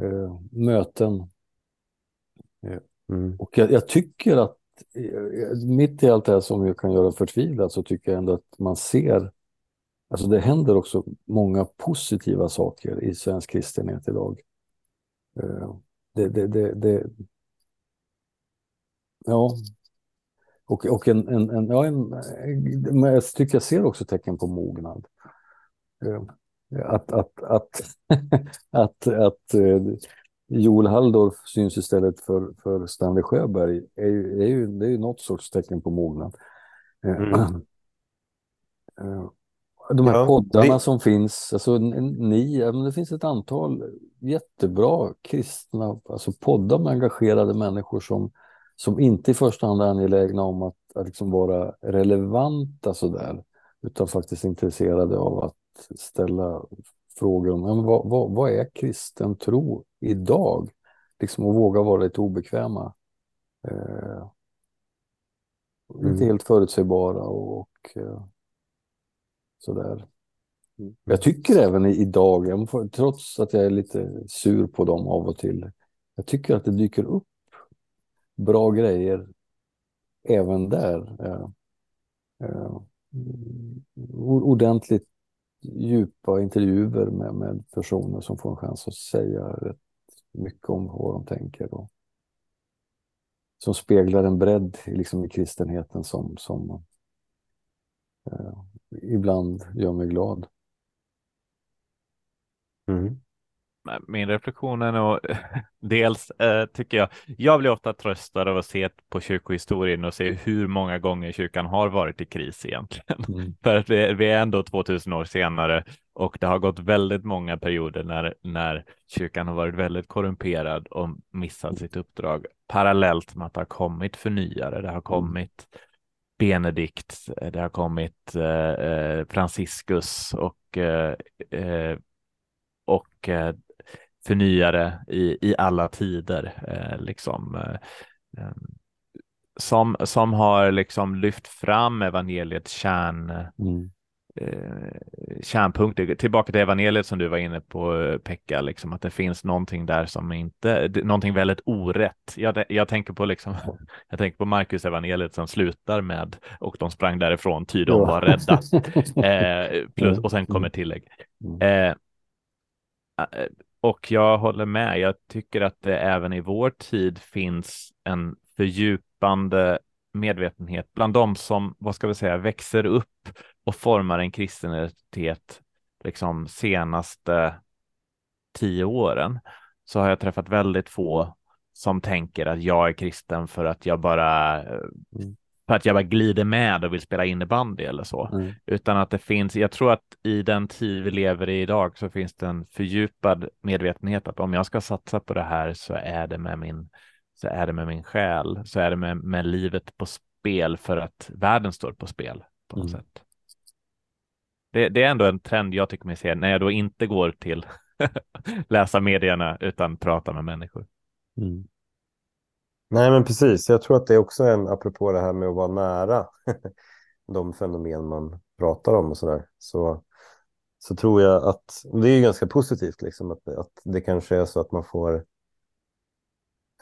eh, möten. Eh, mm. Och jag, jag, tycker att eh, mitt i allt det här som jag kan göra förtvivlat så tycker jag ändå att man ser Alltså det händer också många positiva saker i svensk kristenhet idag. Det, det, det, Ja. Och, och en, en, en, ja, en, men jag tycker jag ser också tecken på mognad. Eh, att, att, att, att, att, Joel Halldorf syns istället för, för Stanley Sjöberg är ju, är ju, det är ju något sorts tecken på mognad. Eh, mm. De här ja, poddarna det... som finns, alltså ni, det finns ett antal jättebra kristna alltså poddar med engagerade människor som, som inte i första hand är angelägna om att, att liksom vara relevanta sådär, utan faktiskt intresserade av att ställa frågor om men vad, vad, vad är kristen tro idag? Liksom att våga vara lite obekväma. Eh, mm. Inte helt förutsägbara och, och eh, sådär. Mm. Jag tycker även idag, trots att jag är lite sur på dem av och till, jag tycker att det dyker upp bra grejer även där. Eh, eh, ordentligt djupa intervjuer med, med personer som får en chans att säga rätt mycket om vad de tänker. Och, som speglar en bredd liksom, i kristenheten som, som eh, ibland gör mig glad. Mm. Min reflektion är nog dels eh, tycker jag, jag blir ofta tröstad av att se på kyrkohistorien och se hur många gånger kyrkan har varit i kris egentligen. Mm. För att vi, vi, är ändå 2000 år senare och det har gått väldigt många perioder när, när kyrkan har varit väldigt korrumperad och missat sitt uppdrag parallellt med att det har kommit förnyare. Det har mm. kommit Benedikt, det har kommit eh, eh Franciscus och, eh, eh och eh, förnyare i, i alla tider. Eh, liksom, eh, som, som har liksom lyft fram evangeliets kärn, mm. eh, kärnpunkter. Tillbaka till evangeliet som du var inne på Pekka, liksom, att det finns någonting där som inte, någonting väldigt orätt. Jag, jag tänker på liksom, jag tänker på Markus evangeliet som slutar med och de sprang därifrån, ty de var rädda. Eh, plus, och sen kommer tillägg. Och jag håller med. Jag tycker att det även i vår tid finns en fördjupande medvetenhet bland de som, vad ska vi säga, växer upp och formar en kristen identitet liksom senaste tio åren. Så har jag träffat väldigt få som tänker att jag är kristen för att jag bara eh, mm för att jag bara glider med och vill spela innebandy eller så, mm. utan att det finns, jag tror att i den tid vi lever i idag så finns det en fördjupad medvetenhet att om jag ska satsa på det här så är det med min, så är det med min själ, så är det med, med livet på spel för att världen står på spel på något mm. sätt. Det, det, är ändå en trend jag tycker mig se när jag då inte går till läsa medierna utan prata med människor. Mm. Nej, men precis. Jag tror att det är också en, apropå det här med att vara nära de fenomen man pratar om och sådär. Så, så tror jag att det är ganska positivt, liksom, att, att det kanske är så att man får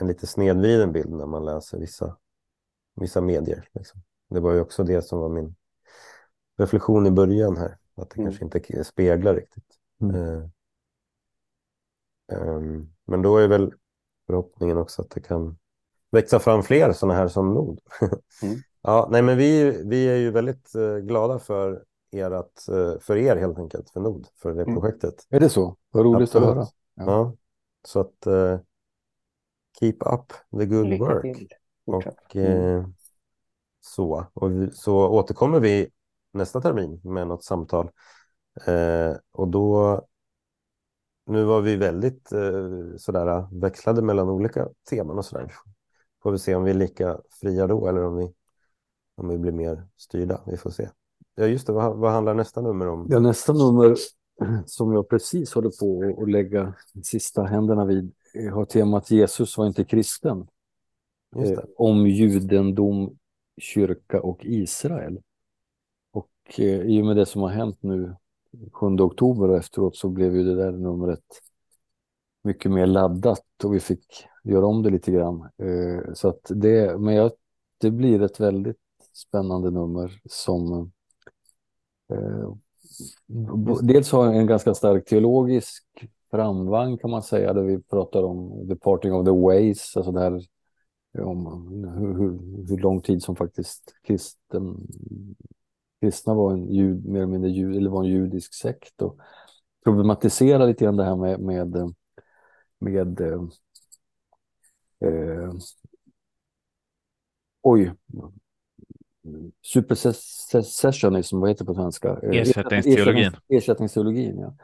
en lite snedvriden bild när man läser vissa, vissa medier. Liksom. Det var ju också det som var min reflektion i början här, att det mm. kanske inte speglar riktigt. Mm. Uh, um, men då är väl förhoppningen också att det kan växa fram fler sådana här som Nord. mm. ja, nej, men vi, vi är ju väldigt uh, glada för er, att, uh, för er helt enkelt, för Nord, för det mm. projektet. Är det så? Vad roligt Absolut. att höra. Ja. ja. så att uh, keep up the good Lycka work. Till. Och mm. så, och vi, så återkommer vi nästa termin med något samtal. och då nu var vi väldigt eh, sådär växlade mellan olika teman och sådär. Får vi se om vi är lika fria då eller om vi, om vi blir mer styrda. Vi får se. Ja, just det. Vad, vad handlar nästa nummer om? Ja, nästa nummer som jag precis håller på att lägga sista händerna vid har temat Jesus var inte kristen. Eh, om judendom, kyrka och Israel. Och eh, i och med det som har hänt nu 7 oktober och efteråt så blev ju det där numret mycket mer laddat och vi fick göra om det lite grann. Eh, så att det, men jag, det blir ett väldigt spännande nummer som eh, dels har en ganska stark teologisk framvagn kan man säga, där vi pratar om the parting of the ways, alltså det här om hur, hur, hur lång tid som faktiskt kristen, kristna var en jud, mer eller mindre jud, eller var en judisk sekt och problematisera lite grann det här med, med med eh, eh, oj, supersessionism, vad heter det på svenska? Eh, Ersättningsteologin. Ersättningsteologin, ja.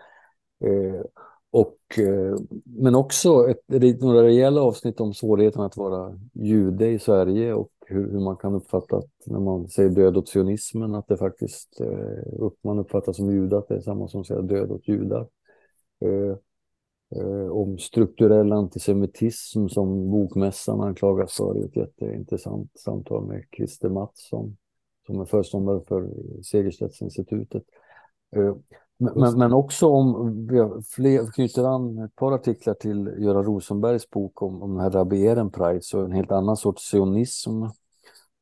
Eh, och, eh, men också ett, några rejäla avsnitt om svårigheten att vara jude i Sverige och hur, hur man kan uppfatta att när man säger död åt sionismen att det faktiskt eh, upp, man uppfattar som jude att det är samma som att säga död åt judar. Eh, om strukturell antisemitism som Bokmässan anklagas för ett jätteintressant samtal med Christer Mattsson som är föreståndare för Segerstedtinstitutet. Eh, men, men, också om, vi knyter an ett par artiklar till Göran Rosenbergs bok om, om den här Rabbi Ehrenpreis och en helt annan sorts sionism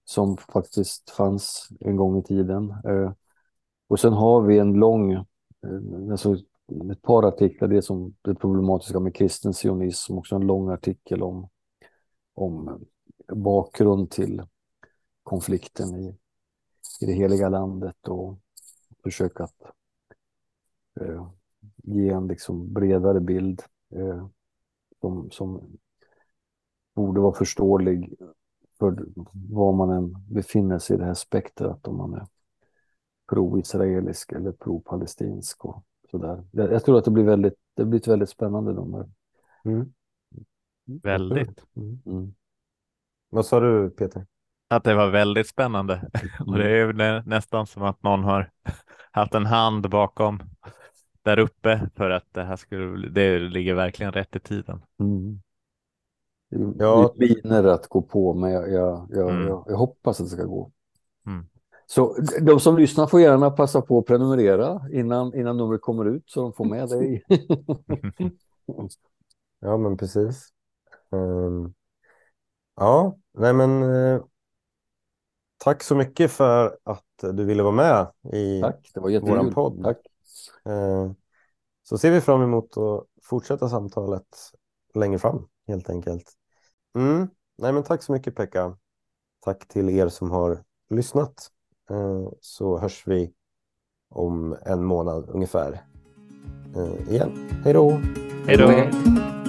som faktiskt fanns en gång i tiden. Eh, och sen har vi en lång, alltså ett par artiklar, det som det problematiska med kristen sionism, också en lång artikel om, om bakgrund till konflikten i, i det heliga landet och försöka att eh, ge en liksom bredare bild eh, som, som borde vara förståelig för var man än befinner sig i det här spektrat, om man är pro-israelisk eller pro-palestinsk och sådär. Jag tror att det blir väldigt, det blir ett väldigt spännande nummer. Mm. Väldigt. Mm. Mm. Vad sa du Peter? Att det var väldigt spännande och det är ju nästan som att någon har haft en hand bakom där uppe för att det här skulle, det ligger verkligen rätt i tiden. Mm. Ja. Miner att gå på, men jag, jag, jag, mm. jag, jag hoppas att det ska gå. Mm. Så de som lyssnar får gärna passa på att prenumerera innan, innan numret kommer ut så de får med dig. ja, men precis. Um, ja, nej men uh, tack så mycket för att du ville vara med i tack, det var vår podd. Tack. Uh, så ser vi fram emot att fortsätta samtalet längre fram helt enkelt. Mm. Nej, men tack så mycket Pekka. Tack till er som har lyssnat. Eh, så hörs vi om en månad ungefär eh, igen. Hej då! Hej då!